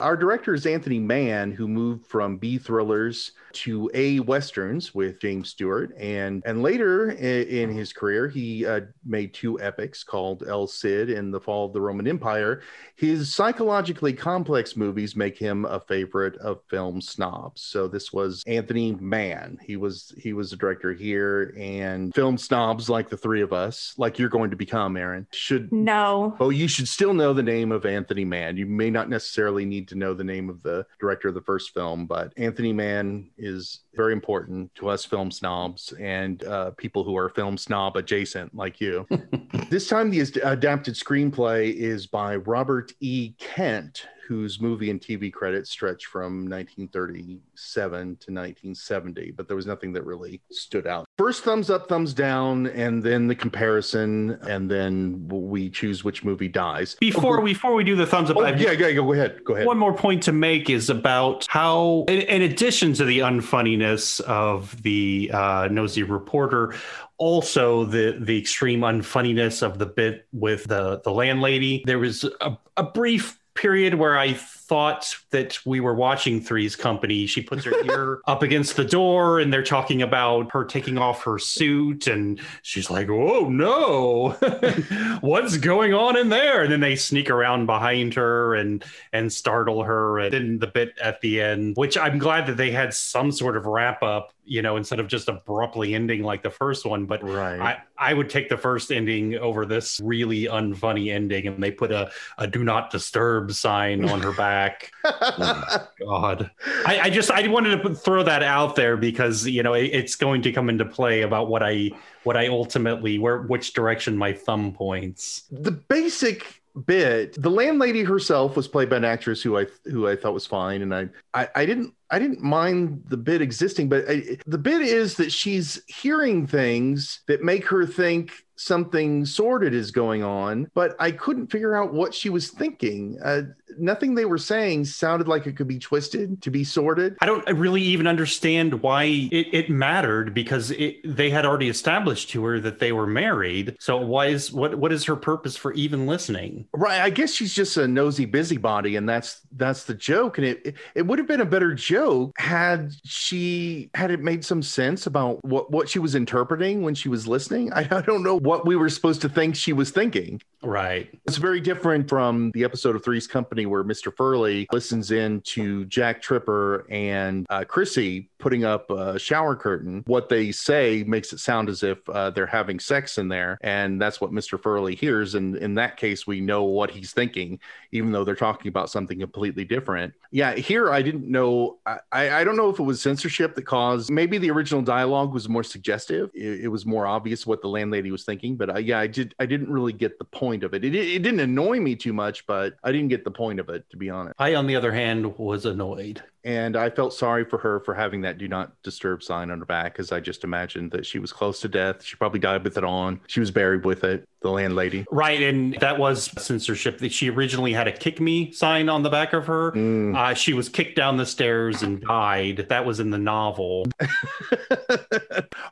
Our director is Anthony Mann, who moved from B thrillers to A westerns with James Stewart, and and later in his career, he uh, made two epics called El Cid and The Fall of the Roman Empire. His psychologically complex movies make him a favorite of film snobs. So this was Anthony Mann. He was he was a director here, and film snobs like the three of us, like you're going to become, Aaron, should No, Oh, you should still know the name of Anthony Mann. You may not necessarily need to know the name of the director of the first film, but Anthony Mann is very important to us film snobs and uh, people who are film snob adjacent like you. this time, the adapted screenplay is by Robert E. Kent, whose movie and TV credits stretch from 1937 to 1970, but there was nothing that really stood out. First, thumbs up, thumbs down, and then the comparison, and then we choose which movie dies. Before oh, before we do the thumbs up, oh, yeah, yeah, go ahead, go ahead. One more point to make is about how, in, in addition to the unfunniness of the uh, nosy reporter, also the the extreme unfunniness of the bit with the the landlady. There was a, a brief period where I thought that we were watching Three's Company. She puts her ear up against the door and they're talking about her taking off her suit and she's like, "Oh no. What's going on in there?" And then they sneak around behind her and and startle her and then the bit at the end, which I'm glad that they had some sort of wrap up, you know, instead of just abruptly ending like the first one, but right. I, I would take the first ending over this really unfunny ending, and they put a, a do not disturb sign on her back. God, I, I just I wanted to throw that out there because you know it, it's going to come into play about what I what I ultimately where which direction my thumb points. the basic bit the landlady herself was played by an actress who i who i thought was fine and i i, I didn't I didn't mind the bit existing, but I, the bit is that she's hearing things that make her think something sordid is going on, but I couldn't figure out what she was thinking. Uh, nothing they were saying sounded like it could be twisted to be sorted. I don't really even understand why it, it mattered because it, they had already established to her that they were married. So why is what what is her purpose for even listening? Right. I guess she's just a nosy busybody, and that's that's the joke. And it it, would have been a better joke had she had it made some sense about what what she was interpreting when she was listening. I, I don't know what we were supposed to think she was thinking. Right. It's very different from the episode of Three's Company where Mr. Furley listens in to Jack Tripper and uh, Chrissy putting up a shower curtain. What they say makes it sound as if uh, they're having sex in there. And that's what Mr. Furley hears. And in that case, we know what he's thinking, even though they're talking about something completely different. Yeah, here I didn't know. I, I don't know if it was censorship that caused, maybe the original dialogue was more suggestive. It, it was more obvious what the landlady was thinking. But I, yeah, I, did, I didn't really get the point of it. it. It didn't annoy me too much, but I didn't get the point of it, to be honest. I, on the other hand, was annoyed and I felt sorry for her for having that do not disturb sign on her back because I just imagined that she was close to death. She probably died with it on. She was buried with it, the landlady. Right. And that was censorship. That She originally had a kick me sign on the back of her. Mm. Uh, she was kicked down the stairs and died. That was in the novel.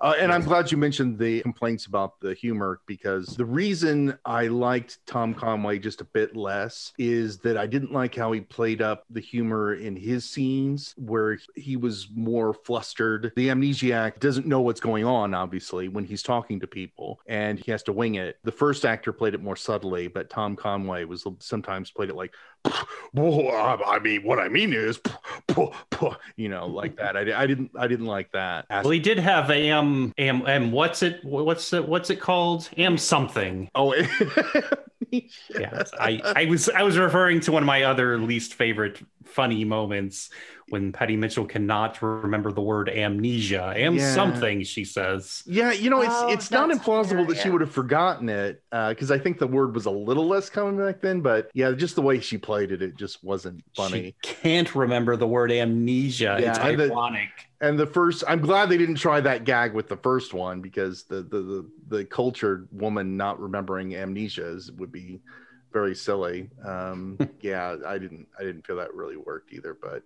uh, and I'm glad you mentioned the complaints about the humor because the reason I liked Tom Conway just a bit less is that I didn't like how he played up the humor in his scenes where he was more flustered. The amnesiac doesn't know what's going on, obviously, when he's talking to people, and he has to wing it. The first actor played it more subtly, but Tom Conway was sometimes played it like, I mean, what I mean is, you know, like that. I, I didn't, I didn't like that. Well, he did have am, am, am. What's it? What's it? What's it called? Am something. Oh. yeah, I, I was I was referring to one of my other least favorite funny moments when Patty Mitchell cannot remember the word amnesia. Am yeah. something, she says. Yeah, you know, it's oh, it's not implausible that she would have forgotten it because uh, I think the word was a little less common back then. But yeah, just the way she played it, it just wasn't funny. She can't remember the word amnesia. Yeah, it's ironic. The, and the first, I'm glad they didn't try that gag with the first one because the the the, the cultured woman not remembering amnesia would be very silly. Um, yeah, I didn't I didn't feel that really worked either. But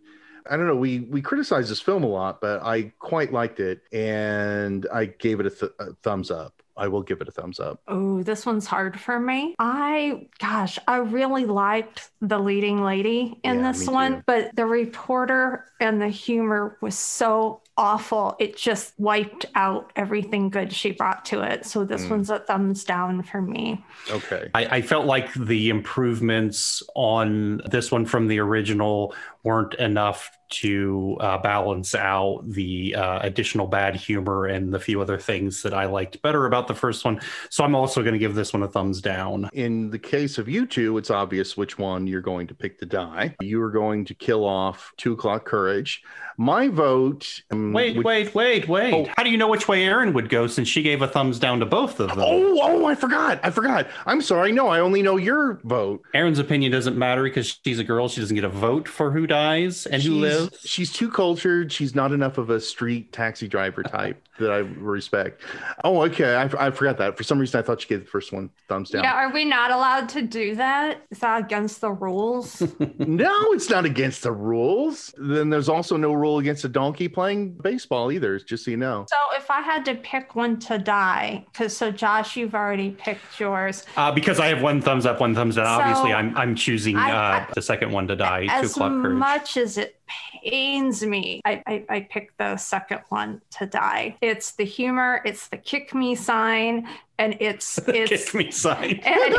I don't know. We we criticized this film a lot, but I quite liked it, and I gave it a, th- a thumbs up. I will give it a thumbs up. Oh, this one's hard for me. I, gosh, I really liked the leading lady in yeah, this one, but the reporter and the humor was so awful. It just wiped out everything good she brought to it. So this mm. one's a thumbs down for me. Okay. I, I, felt like the improvements on this one from the original weren't enough to uh, balance out the uh, additional bad humor and the few other things that I liked better about the first one. So I'm also going to give this one a thumbs down. In the case of you two, it's obvious which one you're going to pick to die. You are going to kill off Two O'Clock Courage. My vote. Um, Um, wait, would... wait, wait, wait. Oh. How do you know which way Erin would go since she gave a thumbs down to both of them? Oh, oh, I forgot. I forgot. I'm sorry. No, I only know your vote. Erin's opinion doesn't matter because she's a girl. She doesn't get a vote for who dies and she's, who lives. She's too cultured. She's not enough of a street taxi driver type that I respect. Oh, okay. I, I forgot that. For some reason, I thought you gave the first one thumbs down. Yeah, are we not allowed to do that? Is that against the rules? no, it's not against the rules. Then there's also no rule against a donkey playing baseball either, just so you know. So if I had to pick one to die, because so Josh, you've already picked yours. Uh, because I have one thumbs up, one thumbs down. So Obviously, I'm I'm choosing I, uh, the second one to die. As much as it pains me, I, I I picked the second one to die it's the humor, it's the kick me sign, and it's it's kick me sign and,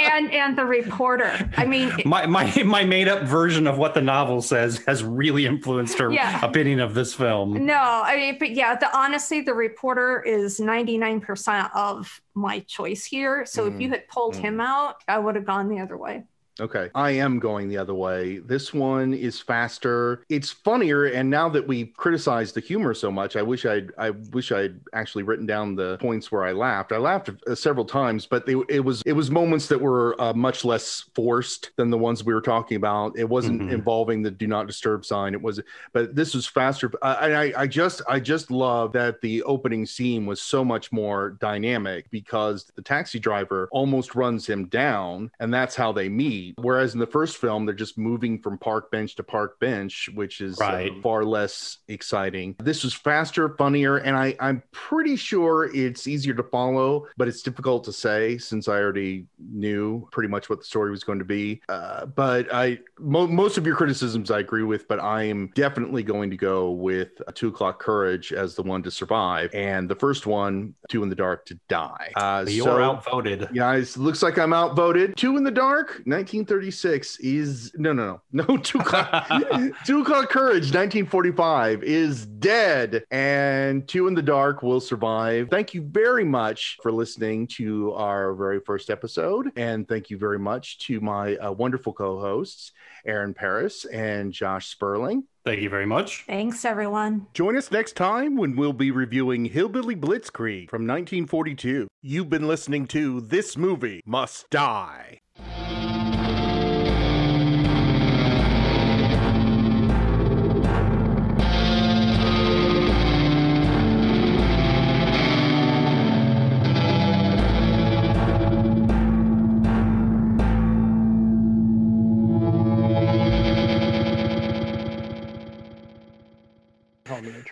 and and the reporter. I mean, my my my made up version of what the novel says has really influenced her yeah. opinion of this film. No, I mean, but yeah, the honestly, the reporter is ninety nine percent of my choice here. So mm. if you had pulled mm. him out, I would have gone the other way. Okay. I am going the other way. This one is faster. It's funnier. And now that we've criticized the humor so much, I wish I'd I wish I'd actually written down the points where I laughed. I laughed uh, several times, but they, it was it was moments that were uh, much less forced than the ones we were talking about. It wasn't Mhm. involving the do not disturb sign. It was, but this was faster. I, I I just I just love that the opening scene was so much more dynamic because the taxi driver almost runs him down, and that's how they meet. Whereas in the first film, they're just moving from park bench to park bench, which is uh, far less exciting. This was faster, funnier, and I, I'm pretty sure it's easier to follow, but it's difficult to say since I already knew pretty much what the story was going to be. Uh, but I mo- most of your criticisms I agree with, but I am definitely going to go with uh, Two O'clock Courage as the one to survive, and the first one, Two in the Dark, to die. Uh, You're so- outvoted. Guys, looks like I'm outvoted. Two in the Dark, 1936 is no, no, no, no. Two o'clock, Two o'clock Courage, 1945 is dead, and Two in the Dark will survive. Thank you very much for listening to our very first episode, and thank you very much to my uh, wonderful co-hosts, Erin Paris and Josh Sperling. Thank you very much. Thanks, everyone. Join us next time when we'll be reviewing Hillbilly Blitzkrieg from 1942. You've been listening to This Movie Must Die.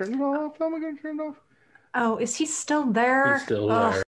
How am I going to turn it off? How am I going to turn it off? Oh, is he still there? He's still Ugh. there.